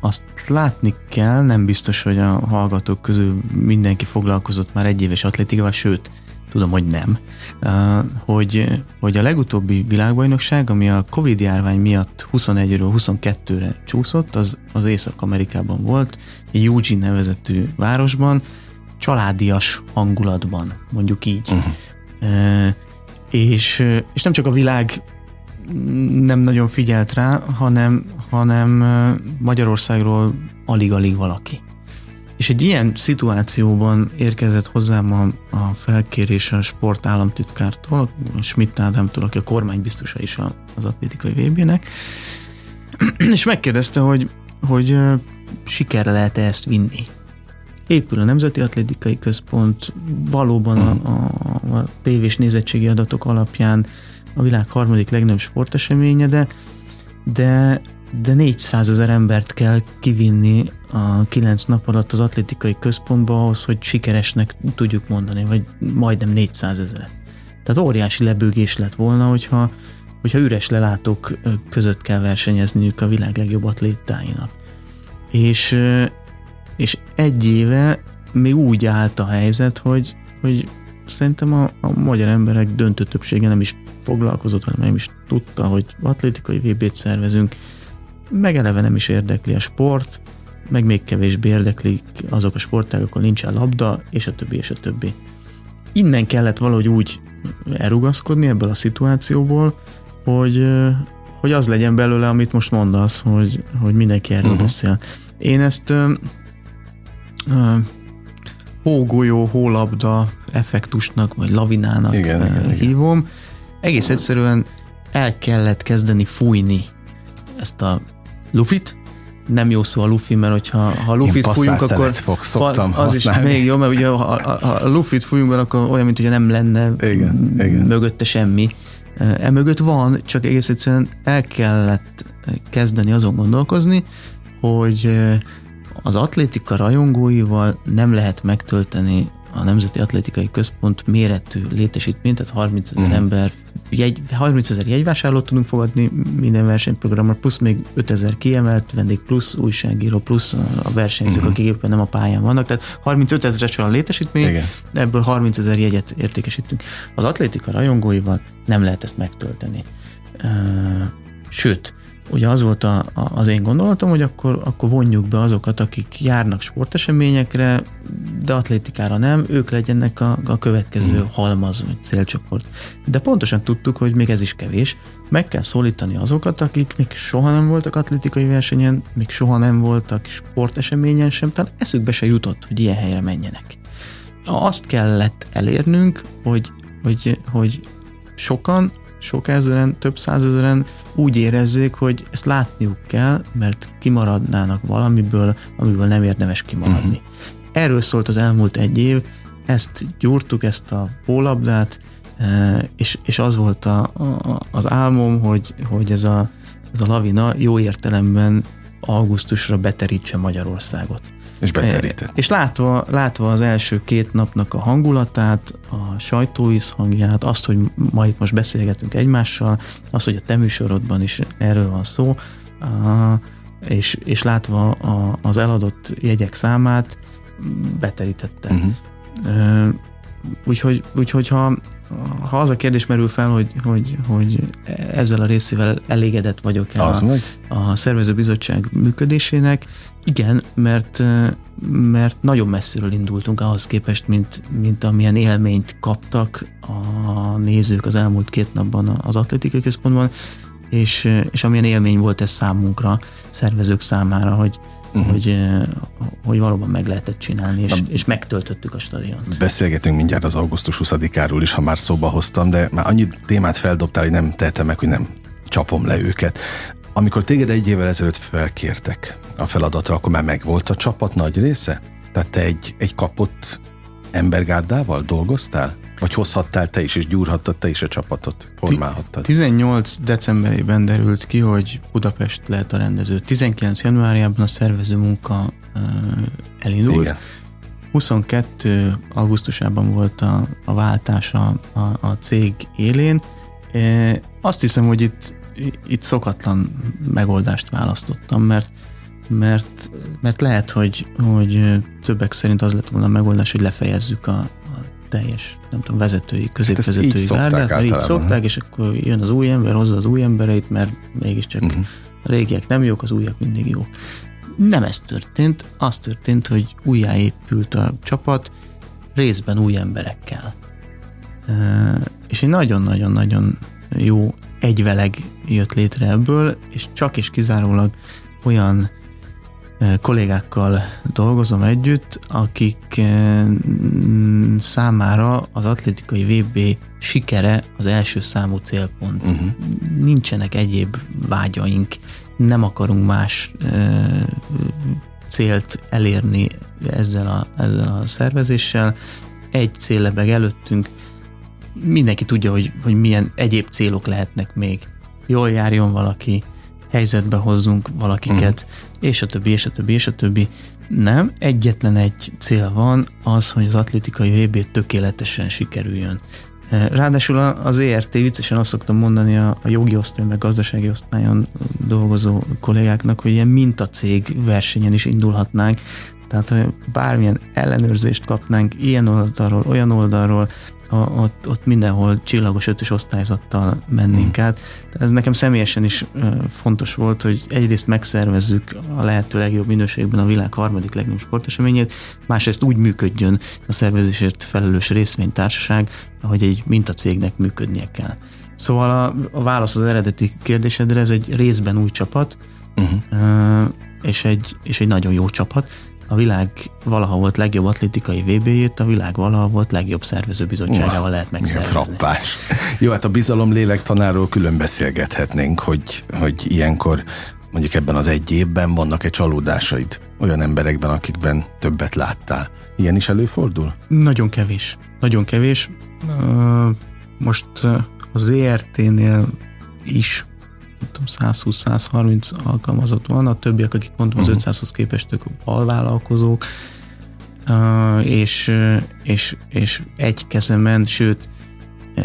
azt látni kell, nem biztos, hogy a hallgatók közül mindenki foglalkozott már egy éves atlétikával, sőt, tudom, hogy nem, hogy, hogy a legutóbbi világbajnokság, ami a Covid járvány miatt 21-ről 22-re csúszott, az, az Észak-Amerikában volt, egy Eugene nevezetű városban, családias hangulatban, mondjuk így. Uh-huh. És, és nem csak a világ nem nagyon figyelt rá, hanem, hanem Magyarországról alig-alig valaki. És egy ilyen szituációban érkezett hozzám a, a felkérés a sport államtitkártól, a Schmidt Ádámtól, aki a kormánybiztosa is az atlétikai VB-nek, és megkérdezte, hogy, hogy sikerre lehet-e ezt vinni. Épül a Nemzeti Atlétikai Központ, valóban a, a, a tévés nézettségi adatok alapján a világ harmadik legnagyobb sporteseménye, de, de, de 400 ezer embert kell kivinni a kilenc nap alatt az atlétikai központba ahhoz, hogy sikeresnek tudjuk mondani, vagy majdnem 400 ezeret. Tehát óriási lebőgés lett volna, hogyha, hogyha üres lelátók között kell versenyezniük a világ legjobb atlétáinak. És, és egy éve még úgy állt a helyzet, hogy, hogy szerintem a, a magyar emberek döntő többsége nem is foglalkozott, hanem nem is tudta, hogy atlétikai VB-t szervezünk, meg eleve nem is érdekli a sport, meg még kevésbé érdeklik azok a sportágok, ahol nincsen labda, és a többi, és a többi. Innen kellett valahogy úgy elrugaszkodni ebből a szituációból, hogy, hogy az legyen belőle, amit most mondasz, hogy, hogy mindenki erről uh-huh. beszél. Én ezt ö, ö, hógolyó, hólabda effektusnak, vagy lavinának igen, igen, hívom. Igen. Egész egyszerűen el kellett kezdeni fújni ezt a lufit, nem jó szó a lufi, mert hogyha ha lufit fújunk, akkor fog, szoktam az használni. is még jó, mert ugye ha, ha, ha lufit fújunk akkor olyan, mint hogy nem lenne igen, igen. mögötte semmi. E mögött van, csak egész egyszerűen el kellett kezdeni azon gondolkozni, hogy az atlétika rajongóival nem lehet megtölteni a Nemzeti Atlétikai Központ méretű létesítményt, tehát 30 ezer mm. ember, jegy, 30 ezer jegyvásárlót tudunk fogadni minden versenyprogramra, plusz még 5 ezer kiemelt vendég, plusz újságíró, plusz a versenyzők, mm. akik éppen nem a pályán vannak, tehát 35 ezeres a létesítmény, Igen. ebből 30 ezer jegyet értékesítünk. Az atlétika rajongóival nem lehet ezt megtölteni. Sőt, ugye az volt a, a, az én gondolatom, hogy akkor, akkor vonjuk be azokat, akik járnak sporteseményekre, de atlétikára nem, ők legyenek a, a következő mm. halmaz vagy célcsoport. De pontosan tudtuk, hogy még ez is kevés. Meg kell szólítani azokat, akik még soha nem voltak atlétikai versenyen, még soha nem voltak sporteseményen sem, tehát eszükbe se jutott, hogy ilyen helyre menjenek. Azt kellett elérnünk, hogy, hogy, hogy sokan sok ezeren, több százezeren úgy érezzék, hogy ezt látniuk kell, mert kimaradnának valamiből, amiből nem érdemes kimaradni. Uh-huh. Erről szólt az elmúlt egy év, ezt gyúrtuk, ezt a pólabdát, e, és, és az volt a, a, az álmom, hogy, hogy ez, a, ez a lavina jó értelemben augusztusra beterítse Magyarországot. És beterített. És látva, látva az első két napnak a hangulatát, a sajtóisz hangját, azt, hogy ma itt most beszélgetünk egymással, azt, hogy a te műsorodban is erről van szó, és, és látva a, az eladott jegyek számát, beterítette. Uh-huh. Úgyhogy, úgyhogy ha, ha az a kérdés merül fel, hogy, hogy, hogy ezzel a részével elégedett vagyok el a, a szervezőbizottság működésének, igen, mert, mert nagyon messziről indultunk ahhoz képest, mint, mint amilyen élményt kaptak a nézők az elmúlt két napban az atletikai központban, és, és amilyen élmény volt ez számunkra, szervezők számára, hogy, uh-huh. hogy, hogy valóban meg lehetett csinálni, és, és megtöltöttük a stadiont. Beszélgetünk mindjárt az augusztus 20-áról is, ha már szóba hoztam, de már annyi témát feldobtál, hogy nem tehetem meg, hogy nem csapom le őket. Amikor téged egy évvel ezelőtt felkértek a feladatra, akkor már megvolt a csapat nagy része? Tehát te egy, egy kapott embergárdával dolgoztál? Vagy hozhattál te is, és gyúrhattad te is a csapatot, formálhattad? 18 decemberében derült ki, hogy Budapest lehet a rendező. 19 januárjában a szervező munka elindult. Igen. 22 augusztusában volt a, a váltás a, a, a cég élén. E, azt hiszem, hogy itt itt szokatlan megoldást választottam, mert mert, mert lehet, hogy, hogy többek szerint az lett volna a megoldás, hogy lefejezzük a, a teljes, nem tudom, vezetői, középvezetői hát gárdát, mert így szokták, és akkor jön az új ember, hozza az új embereit, mert mégiscsak uh-huh. a régiek nem jók, az újak mindig jók. Nem ez történt, az történt, hogy újjáépült a csapat, részben új emberekkel. És egy nagyon-nagyon-nagyon jó egyveleg jött létre ebből, és csak és kizárólag olyan kollégákkal dolgozom együtt, akik számára az atlétikai VB sikere az első számú célpont. Uh-huh. Nincsenek egyéb vágyaink, nem akarunk más célt elérni ezzel a, ezzel a szervezéssel. Egy cél lebeg előttünk, mindenki tudja, hogy, hogy milyen egyéb célok lehetnek még. Jól járjon valaki, helyzetbe hozzunk valakiket, mm. és a többi, és a többi, és a többi. Nem, egyetlen egy cél van, az, hogy az atlétikai VB tökéletesen sikerüljön. Ráadásul az ERT, viccesen azt szoktam mondani a, a jogi osztály, meg gazdasági osztályon dolgozó kollégáknak, hogy ilyen mintacég versenyen is indulhatnánk, tehát ha bármilyen ellenőrzést kapnánk ilyen oldalról, olyan oldalról, a, ott, ott mindenhol csillagos ötös osztályzattal mennénk hmm. át. Ez nekem személyesen is fontos volt, hogy egyrészt megszervezzük a lehető legjobb minőségben a világ harmadik legnagyobb sporteseményét, másrészt úgy működjön a szervezésért felelős részvénytársaság, ahogy egy mintacégnek működnie kell. Szóval a, a válasz az eredeti kérdésedre, ez egy részben új csapat, uh-huh. és, egy, és egy nagyon jó csapat a világ valaha volt legjobb atlétikai VB-jét, a világ valaha volt legjobb szervezőbizottságával uh, lehet megszervezni. Frappás. Jó, hát a bizalom lélektanáról külön beszélgethetnénk, hogy, hogy ilyenkor mondjuk ebben az egy évben vannak-e csalódásaid olyan emberekben, akikben többet láttál. Ilyen is előfordul? Nagyon kevés. Nagyon kevés. Most az ERT-nél is 120-130 alkalmazott van, a többiek, akik mondtam, az uh-huh. Mhm. 500-hoz képest ők alvállalkozók, és, és, és egy kezemen, sőt, e,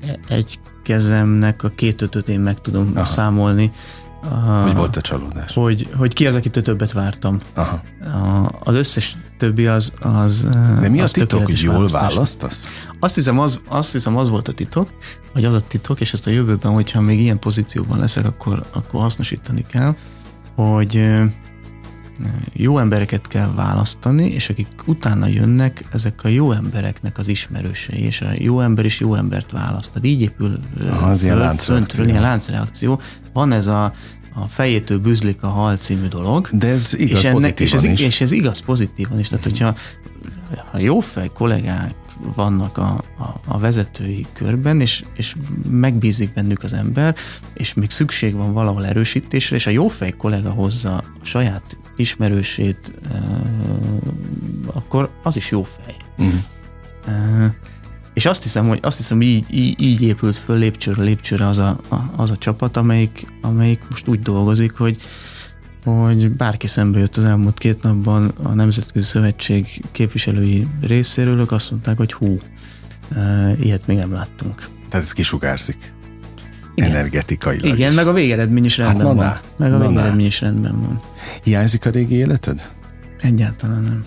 e, egy kezemnek a két ötöt én meg tudom Aha. számolni. Hogy volt a csalódás? Hogy, hogy ki az, akitől többet vártam. Aha. Az összes többi az... az De mi az a titok, hogy jól választasz? Azt hiszem az, azt hiszem, az volt a titok, vagy az a titok, és ezt a jövőben, hogyha még ilyen pozícióban leszek, akkor, akkor hasznosítani kell, hogy jó embereket kell választani, és akik utána jönnek, ezek a jó embereknek az ismerősei, és a jó ember is jó embert választ. Tehát így épül az föl, ilyen láncreakció. ilyen láncreakció. Van ez a, a fejétől bűzlik a hal című dolog. De ez igaz és ennek, és ez, is. És ez igaz pozitívan is. Tehát, hogyha ha jó fej kollégák vannak a, a, a vezetői körben, és, és megbízik bennük az ember, és még szükség van valahol erősítésre, és a jófej kollega hozza a saját ismerősét, akkor az is jó fej. Uh-huh. És azt hiszem, hogy azt hiszem, így, így, így épült föl lépcsőről lépcsőre az a, a, az a csapat, amelyik, amelyik most úgy dolgozik, hogy, hogy bárki szembe jött az elmúlt két napban a Nemzetközi Szövetség képviselői részéről, ők azt mondták, hogy hú, ilyet még nem láttunk. Tehát ez kisugárzik. Igen. energetikailag. Igen, meg a végeredmény is rendben hát, van. Meg a végeredmény is rendben van. Hiányzik a régi életed? Egyáltalán nem.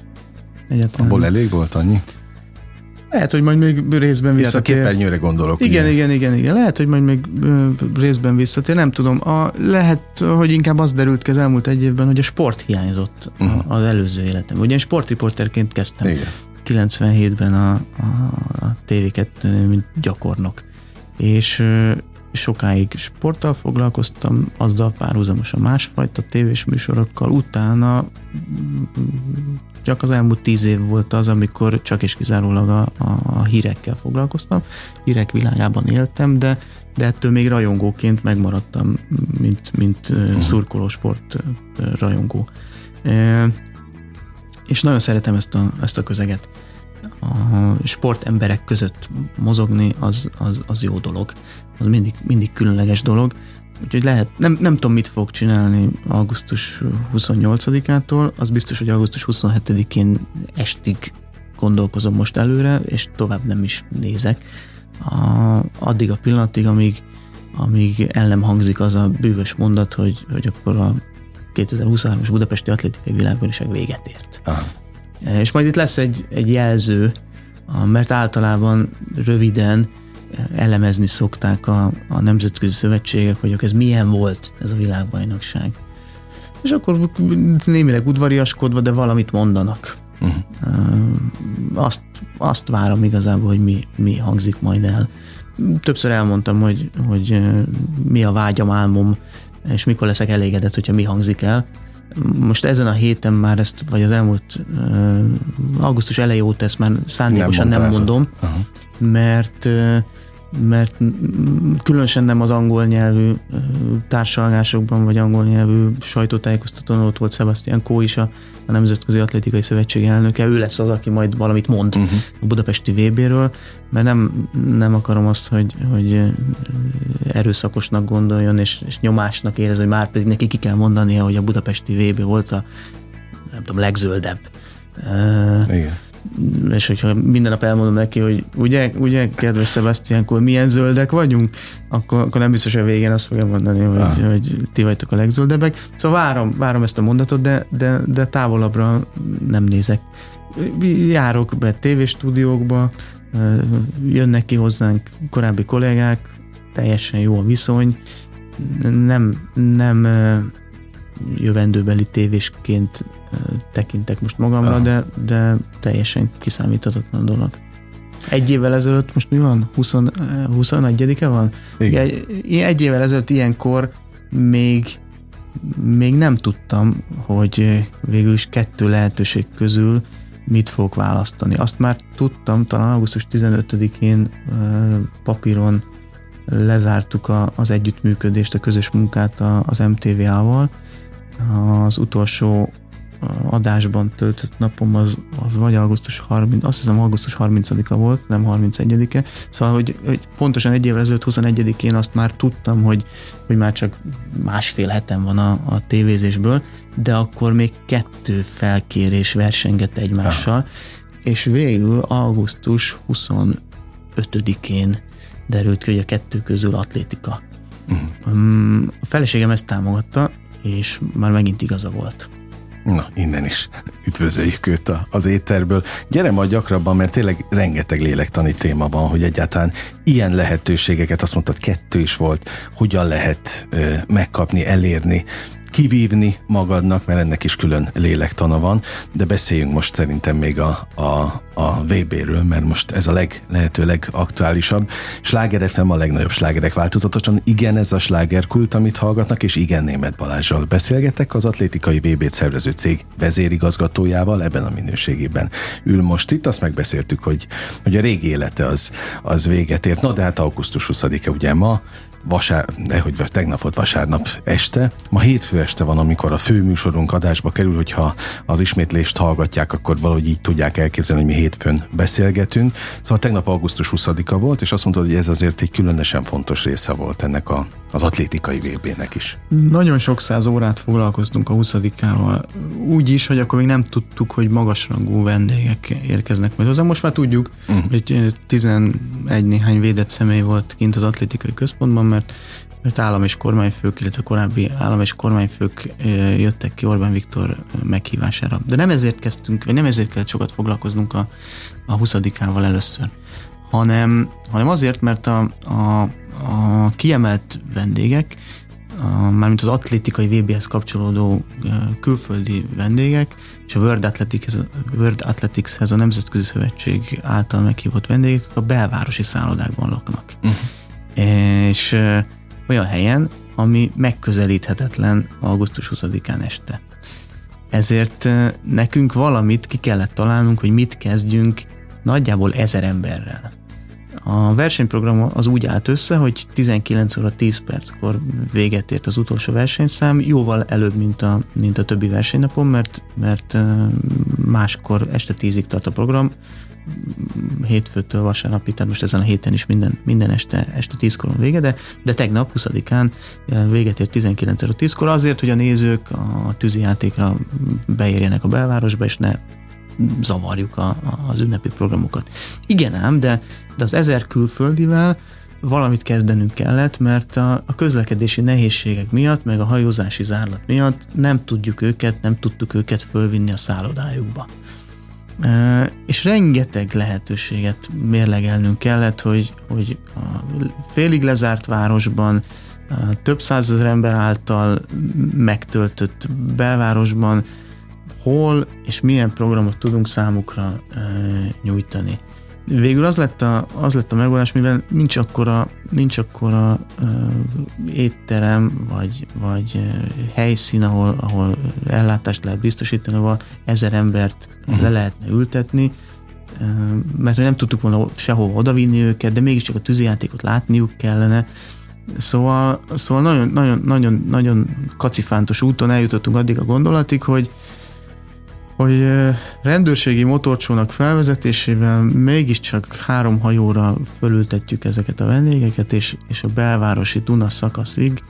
Egyáltalán Abból nem. elég volt annyi? Lehet, hogy majd még részben visszatér. Ja, a képernyőre gondolok. Igen, ugye? igen, igen, igen. Lehet, hogy majd még részben visszatér. Nem tudom. A, lehet, hogy inkább az derült ki az elmúlt egy évben, hogy a sport hiányzott uh-huh. az előző életem. Ugye én sportriporterként kezdtem. Igen. 97-ben a, a, a tévéket, mint gyakornok. És sokáig sporttal foglalkoztam, azzal párhuzamosan másfajta tévés műsorokkal, utána csak az elmúlt tíz év volt az, amikor csak és kizárólag a, a hírekkel foglalkoztam. Hírek világában éltem, de, de ettől még rajongóként megmaradtam, mint, mint uh-huh. szurkoló sport rajongó. E, és nagyon szeretem ezt a, ezt a közeget. A sportemberek között mozogni az, az, az jó dolog. Az mindig, mindig különleges dolog Úgyhogy lehet, nem, nem tudom, mit fog csinálni augusztus 28-ától, az biztos, hogy augusztus 27-én estig gondolkozom most előre, és tovább nem is nézek. A, addig a pillanatig, amíg, amíg el nem hangzik az a bűvös mondat, hogy, hogy akkor a 2023-as Budapesti Atlétikai Világbajnokság véget ért. Aha. És majd itt lesz egy, egy jelző, mert általában röviden elemezni szokták a, a nemzetközi szövetségek, hogy ez milyen volt ez a világbajnokság. És akkor némileg udvariaskodva, de valamit mondanak. Uh-huh. Azt, azt várom igazából, hogy mi, mi hangzik majd el. Többször elmondtam, hogy, hogy mi a vágyam, álmom, és mikor leszek elégedett, hogyha mi hangzik el. Most ezen a héten már ezt, vagy az elmúlt augusztus elejé óta ezt már szándékosan nem, nem mondom, mert mert különösen nem az angol nyelvű társalgásokban, vagy angol nyelvű sajtótájékoztatón ott volt Sebastian Kó is a, a Nemzetközi Atlétikai Szövetség elnöke, ő lesz az, aki majd valamit mond uh-huh. a budapesti VB-ről, mert nem, nem akarom azt, hogy, hogy erőszakosnak gondoljon, és, és nyomásnak érez, hogy már pedig neki ki kell mondania, hogy a budapesti VB volt a nem tudom, legzöldebb. Igen és hogyha minden nap elmondom neki, hogy ugye, ugye kedves Sebastian, akkor milyen zöldek vagyunk, akkor, akkor nem biztos, hogy a végén azt fogja mondani, hogy, ah. hogy ti vagytok a legzöldebbek. Szóval várom, várom ezt a mondatot, de, de, de távolabbra nem nézek. Járok be tévéstúdiókba, jönnek ki hozzánk korábbi kollégák, teljesen jó a viszony, nem, nem jövendőbeli tévésként tekintek most magamra, Aha. de, de teljesen kiszámíthatatlan dolog. Egy évvel ezelőtt, most mi van? 20, 21-e van? Igen. Egy évvel ezelőtt ilyenkor még, még nem tudtam, hogy végül is kettő lehetőség közül mit fogok választani. Azt már tudtam, talán augusztus 15-én papíron lezártuk a, az együttműködést, a közös munkát az MTVA-val. Az utolsó adásban töltött napom az, az vagy augusztus 30, azt hiszem augusztus 30-a volt, nem 31-e. Szóval, hogy, hogy pontosan egy évvel ezelőtt 21-én azt már tudtam, hogy, hogy már csak másfél heten van a, a tévézésből, de akkor még kettő felkérés versengett egymással, ha. és végül augusztus 25-én derült ki, hogy a kettő közül atlétika. Uh-huh. A feleségem ezt támogatta, és már megint igaza volt. Na, innen is üdvözöljük őt az éterből. Gyere majd gyakrabban, mert tényleg rengeteg lélektani téma van, hogy egyáltalán ilyen lehetőségeket, azt mondtad, kettő is volt, hogyan lehet ö, megkapni, elérni, kivívni magadnak, mert ennek is külön lélektana van, de beszéljünk most szerintem még a, a, a VB-ről, mert most ez a leg, lehető legaktuálisabb. Sláger FM a legnagyobb slágerek változatosan. Igen, ez a slágerkult, amit hallgatnak, és igen, Német Balázsral beszélgetek, az atlétikai VB-t szervező cég vezérigazgatójával ebben a minőségében ül most itt. Azt megbeszéltük, hogy, hogy a régi élete az, az véget ért. Na, de hát augusztus 20-e ugye ma, vasár, nehogy tegnap volt vasárnap este. Ma hétfő este van, amikor a főműsorunk adásba kerül, hogyha az ismétlést hallgatják, akkor valahogy így tudják elképzelni, hogy mi hétfőn beszélgetünk. Szóval tegnap augusztus 20-a volt, és azt mondtad, hogy ez azért egy különösen fontos része volt ennek a, az atlétikai VB-nek is. Nagyon sok száz órát foglalkoztunk a 20-ával. Úgy is, hogy akkor még nem tudtuk, hogy magasrangú vendégek érkeznek majd hozzá. Most már tudjuk, uh-huh. hogy 11 néhány védett személy volt kint az atlétikai központban, mert mert állam és kormányfők, illetve korábbi állam és kormányfők jöttek ki Orbán Viktor meghívására. De nem ezért kezdtünk, vagy nem ezért kellett sokat foglalkoznunk a, a 20-ával először, hanem, hanem azért, mert a, a, a kiemelt vendégek, a, mármint az atlétikai VB-hez kapcsolódó külföldi vendégek, és a World, Athletics, World Athleticshez a Nemzetközi Szövetség által meghívott vendégek a belvárosi szállodákban laknak. Uh-huh és olyan helyen, ami megközelíthetetlen augusztus 20-án este. Ezért nekünk valamit ki kellett találnunk, hogy mit kezdjünk nagyjából ezer emberrel. A versenyprogram az úgy állt össze, hogy 19 óra 10 perckor véget ért az utolsó versenyszám, jóval előbb, mint a, mint a többi versenynapon, mert, mert máskor este 10-ig tart a program, hétfőtől vasárnapig, tehát most ezen a héten is minden, minden este, este 10-kor vége, de, de tegnap 20-án eh, véget ért 19 10-kor azért, hogy a nézők a tűzijátékra beérjenek a belvárosba, és ne zavarjuk a, a, az ünnepi programokat. Igen ám, de, de az ezer külföldivel valamit kezdenünk kellett, mert a, a közlekedési nehézségek miatt, meg a hajózási zárlat miatt nem tudjuk őket, nem tudtuk őket fölvinni a szállodájukba és rengeteg lehetőséget mérlegelnünk kellett, hogy, hogy a félig lezárt városban, több százezer ember által megtöltött belvárosban hol és milyen programot tudunk számukra nyújtani. Végül az lett a, az lett a megoldás, mivel nincs akkora, nincs akkora uh, étterem, vagy, vagy uh, helyszín, ahol, ahol ellátást lehet biztosítani, ahol ezer embert uh-huh. le lehetne ültetni. mert nem tudtuk volna sehova odavinni őket, de mégiscsak a tűzijátékot látniuk kellene. Szóval, szóval nagyon, nagyon, nagyon, nagyon kacifántos úton eljutottunk addig a gondolatig, hogy, hogy rendőrségi motorcsónak felvezetésével mégiscsak három hajóra fölültetjük ezeket a vendégeket, és, és a belvárosi Duna szakaszig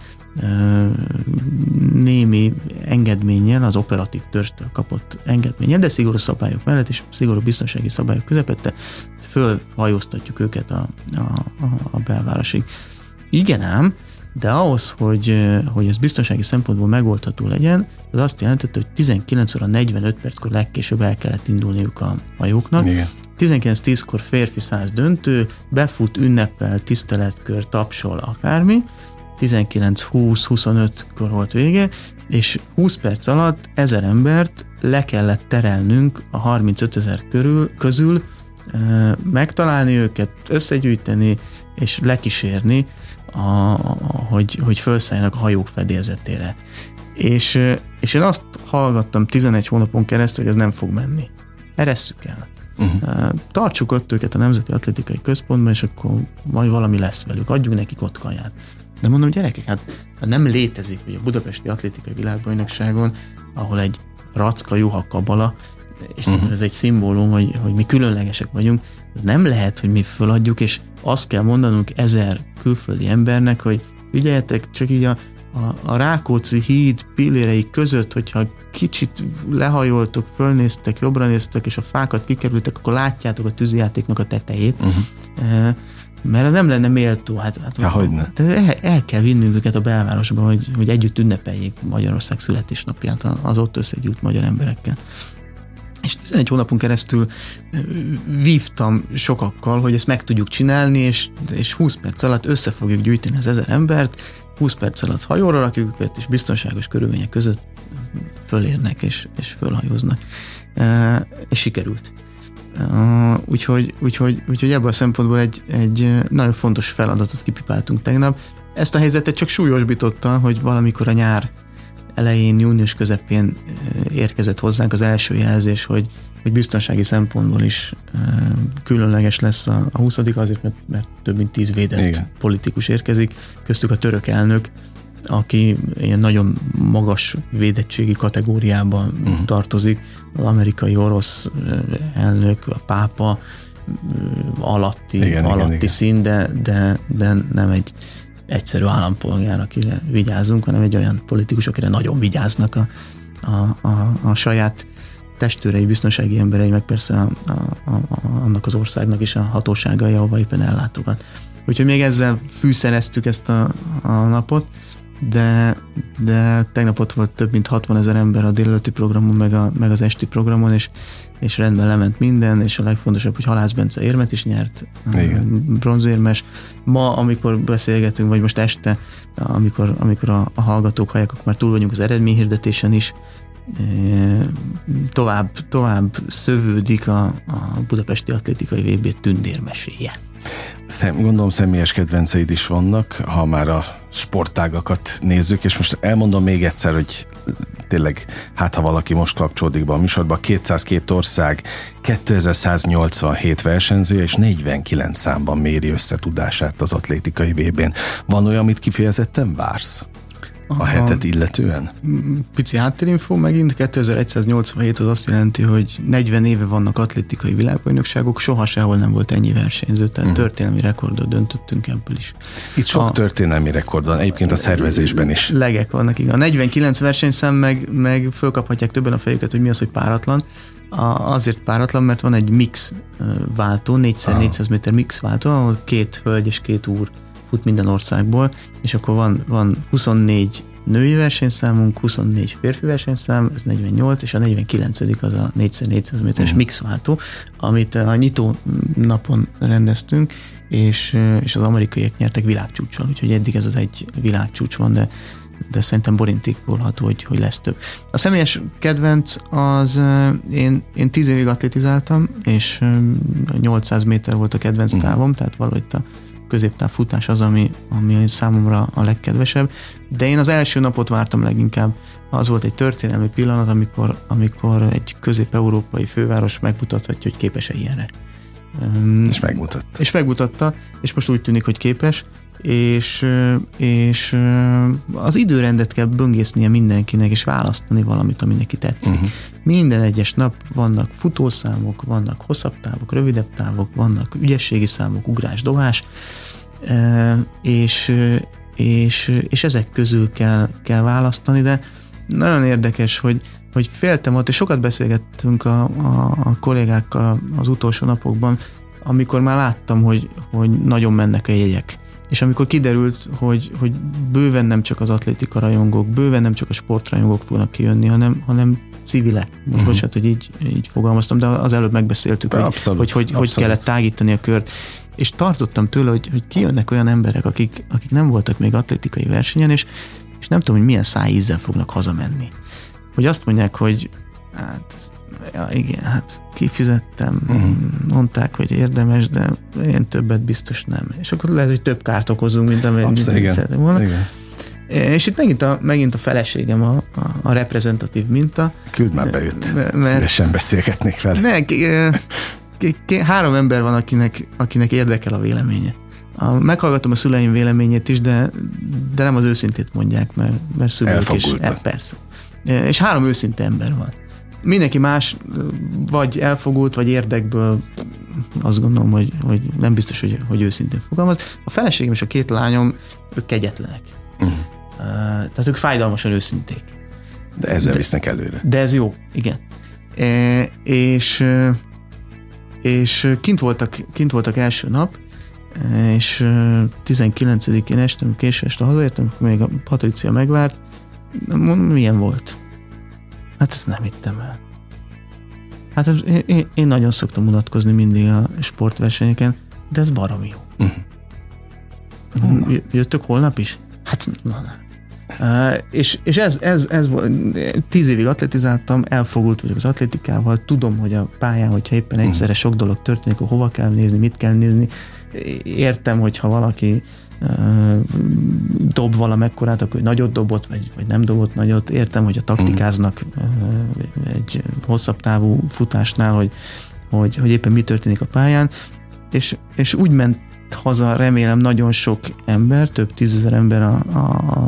némi engedménnyel, az operatív törstől kapott engedménnyel, de szigorú szabályok mellett és szigorú biztonsági szabályok közepette fölhajóztatjuk őket a, a, a, belvárosig. Igen ám, de ahhoz, hogy, hogy ez biztonsági szempontból megoldható legyen, az azt jelentette, hogy 19 óra 45 perckor legkésőbb el kellett indulniuk a hajóknak. Igen. 19-10-kor férfi száz döntő, befut, ünnepel, tiszteletkör, tapsol, akármi, 19-20-25-kor volt vége, és 20 perc alatt ezer embert le kellett terelnünk a 35 ezer körül, közül, megtalálni őket, összegyűjteni, és lekísérni, a, a, hogy, hogy felszálljanak a hajók fedélzetére. És, és én azt hallgattam 11 hónapon keresztül, hogy ez nem fog menni. Eresszük el. Uh-huh. Tartsuk ott őket a Nemzeti Atlétikai Központban, és akkor majd valami lesz velük. Adjunk nekik ott kaját. De mondom, gyerekek, hát nem létezik, hogy a Budapesti Atlétikai Világbajnokságon, ahol egy racka, juha, kabala, és uh-huh. ez egy szimbólum, hogy, hogy mi különlegesek vagyunk, ez nem lehet, hogy mi föladjuk, és azt kell mondanunk ezer külföldi embernek, hogy figyeljetek, csak így a, a, a Rákóczi híd pillérei között, hogyha kicsit lehajoltok, fölnéztek, jobbra néztek, és a fákat kikerültek, akkor látjátok a tűzijátéknak a tetejét. Uh-huh mert az nem lenne méltó. Hát, hát Há, hogy ne. El, el kell vinnünk őket a belvárosba, hogy, hogy együtt ünnepeljék Magyarország születésnapját az ott összegyűlt magyar emberekkel. És 11 hónapon keresztül vívtam sokakkal, hogy ezt meg tudjuk csinálni, és, és 20 perc alatt össze fogjuk gyűjteni az ezer embert, 20 perc alatt hajóra rakjuk őket, és biztonságos körülmények között fölérnek és, és fölhajóznak. E, és sikerült. Uh, úgyhogy, úgyhogy, úgyhogy ebből a szempontból egy, egy nagyon fontos feladatot kipipáltunk tegnap. Ezt a helyzetet csak súlyosbította, hogy valamikor a nyár elején, június közepén érkezett hozzánk az első jelzés, hogy, hogy biztonsági szempontból is különleges lesz a, a 20 azért, mert, mert több mint tíz védett Igen. politikus érkezik, köztük a török elnök, aki ilyen nagyon magas védettségi kategóriában uh-huh. tartozik, az amerikai orosz elnök, a pápa alatti, igen, alatti igen, szín, de, de, de nem egy egyszerű állampolgár, akire vigyázunk, hanem egy olyan politikus, akire nagyon vigyáznak a, a, a, a saját testőrei, biztonsági emberei, meg persze a, a, a, annak az országnak is a hatóságai, ahova éppen ellátogat. Úgyhogy még ezzel fűszereztük ezt a, a napot, de, de tegnap ott volt több mint 60 ezer ember a délelőtti programon, meg, a, meg az esti programon, és, és rendben lement minden, és a legfontosabb, hogy Halász Bence érmet is nyert, Igen. bronzérmes. Ma, amikor beszélgetünk, vagy most este, amikor, amikor a, a hallgatók hallják, akkor már túl vagyunk az eredményhirdetésen is, tovább, tovább szövődik a, a Budapesti Atlétikai VB tündérmeséje. Szem, gondolom személyes kedvenceid is vannak, ha már a sportágakat nézzük, és most elmondom még egyszer, hogy tényleg, hát ha valaki most kapcsolódik be a műsorba, 202 ország, 2187 versenyzője és 49 számban méri összetudását az atlétikai VB-n. Van olyan, amit kifejezetten vársz? A hetet illetően? Pici háttérinfo megint, 2187 az azt jelenti, hogy 40 éve vannak atlétikai világbajnokságok, soha sehol nem volt ennyi versenyző, tehát uh-huh. történelmi rekordot döntöttünk ebből is. Itt sok a, történelmi rekord van, egyébként a szervezésben is. Legek vannak, igen. A 49 versenyszám meg, meg fölkaphatják többen a fejüket, hogy mi az, hogy páratlan. A, azért páratlan, mert van egy mix váltó, 4x400 ah. méter mix váltó, ahol két hölgy és két úr fut minden országból, és akkor van, van 24 női versenyszámunk, 24 férfi versenyszám, ez 48, és a 49 az a 4x400 méteres uh-huh. mixváltó, amit a nyitó napon rendeztünk, és, és az amerikaiak nyertek világcsúcson, úgyhogy eddig ez az egy világcsúcs van, de de szerintem borintékolható, hogy, hogy lesz több. A személyes kedvenc az, én, én 10 évig atlétizáltam, és 800 méter volt a kedvenc mhm. távom, tehát valahogy a középtáv futás az, ami, ami számomra a legkedvesebb. De én az első napot vártam leginkább. Az volt egy történelmi pillanat, amikor, amikor egy közép-európai főváros megmutathatja, hogy képes-e ilyenre. És megmutatta. És megmutatta, és most úgy tűnik, hogy képes, és, és az időrendet kell böngésznie mindenkinek, és választani valamit, ami neki tetszik. Uh-huh. Minden egyes nap vannak futószámok, vannak hosszabb távok, rövidebb távok, vannak ügyességi számok, ugrás, dobás, és, és, és ezek közül kell, kell választani, de nagyon érdekes, hogy, hogy féltem ott, és sokat beszélgettünk a, a, a kollégákkal az utolsó napokban, amikor már láttam, hogy, hogy nagyon mennek a jegyek. És amikor kiderült, hogy, hogy bőven nem csak az atlétika rajongók, bőven nem csak a sportrajongók fognak kijönni, hanem, hanem civilek. Most uh-huh. bocsánat, hogy így, így fogalmaztam, de az előbb megbeszéltük, hogy, abszolút, hogy, hogy, abszolút. hogy kellett tágítani a kört. És tartottam tőle, hogy, hogy kijönnek olyan emberek, akik, akik nem voltak még atlétikai versenyen, és, és nem tudom, hogy milyen szájízzel fognak hazamenni. Hogy azt mondják, hogy hát ja, igen, hát kifizettem, uh-huh. mondták, hogy érdemes, de én többet biztos nem. És akkor lehet, hogy több kárt okozunk, mint amit szeretem volna. Igen. És itt megint a, megint a feleségem a, a, a reprezentatív minta. Küld már be őt, mert, szívesen beszélgetnék vele. Ne, k, k, k, három ember van, akinek, akinek érdekel a véleménye. A, meghallgatom a szüleim véleményét is, de, de nem az őszintét mondják, mert, mert szülők is. E, persze. És három őszinte ember van mindenki más, vagy elfogult, vagy érdekből azt gondolom, hogy, hogy nem biztos, hogy, hogy őszintén fogalmaz. A feleségem és a két lányom, ők kegyetlenek. Uh-huh. Tehát ők fájdalmasan őszinték. De ezzel de, visznek előre. De ez jó, igen. E, és és kint voltak, kint voltak első nap, és 19-én este, késő este hazaértem, még a Patricia megvárt, milyen volt? Hát ezt nem hittem el. Hát én, én nagyon szoktam unatkozni mindig a sportversenyeken, de ez baromi jó. Uh-huh. Jöttök holnap is? Hát, na, na. Uh, és, és ez, ez, ez volt, tíz évig atletizáltam, elfogult vagyok az atletikával, tudom, hogy a pályán, hogyha éppen egyszerre uh-huh. sok dolog történik, akkor hova kell nézni, mit kell nézni, értem, hogyha valaki dob valamekkorát, akkor nagyot dobott, vagy, vagy nem dobott nagyot. Értem, hogy a taktikáznak egy hosszabb távú futásnál, hogy, hogy, hogy éppen mi történik a pályán, és, és úgy ment haza remélem nagyon sok ember, több tízezer ember a, a,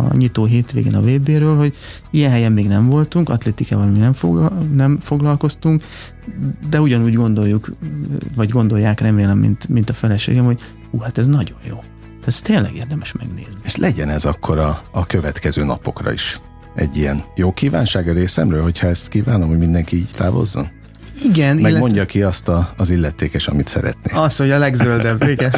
a nyitó hétvégén a VB-ről, hogy ilyen helyen még nem voltunk, atlétikával még nem, fogla, nem foglalkoztunk, de ugyanúgy gondoljuk, vagy gondolják remélem, mint, mint a feleségem, hogy hú, hát ez nagyon jó. Ez tényleg érdemes megnézni. És legyen ez akkor a, a következő napokra is egy ilyen jó kívánság a részemről, hogyha ezt kívánom, hogy mindenki így távozzon? Igen. Meg illet... mondja ki azt a, az illetékes, amit szeretné. Azt, hogy a legzöldebb, igen.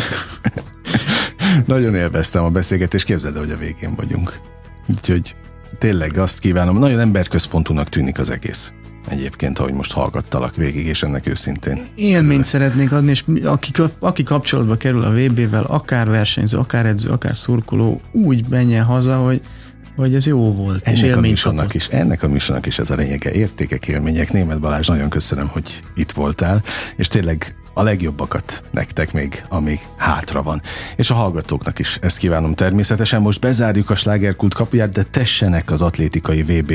Nagyon élveztem a beszélgetést, képzeld hogy a végén vagyunk. Úgyhogy tényleg azt kívánom, nagyon emberközpontúnak tűnik az egész egyébként, ahogy most hallgattalak végig, és ennek őszintén. Élményt szeretnék adni, és aki, aki kapcsolatba kerül a VB-vel, akár versenyző, akár edző, akár szurkoló, úgy menjen haza, hogy hogy ez jó volt. Ennek és a műsornak is, ennek a műsornak is ez a lényege. Értékek, élmények. Német Balázs, nagyon köszönöm, hogy itt voltál, és tényleg a legjobbakat nektek még, amíg hátra van. És a hallgatóknak is ezt kívánom természetesen. Most bezárjuk a slágerkult kapuját, de tessenek az atlétikai VB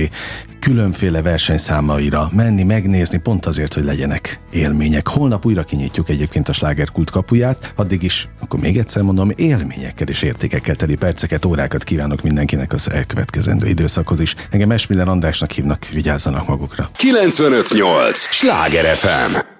különféle versenyszámaira menni, megnézni, pont azért, hogy legyenek élmények. Holnap újra kinyitjuk egyébként a slágerkult kapuját, addig is, akkor még egyszer mondom, élményekkel és értékekkel teli perceket, órákat kívánok mindenkinek az elkövetkezendő időszakhoz is. Engem Esmiller Andrásnak hívnak, vigyázzanak magukra. 958! Sláger FM!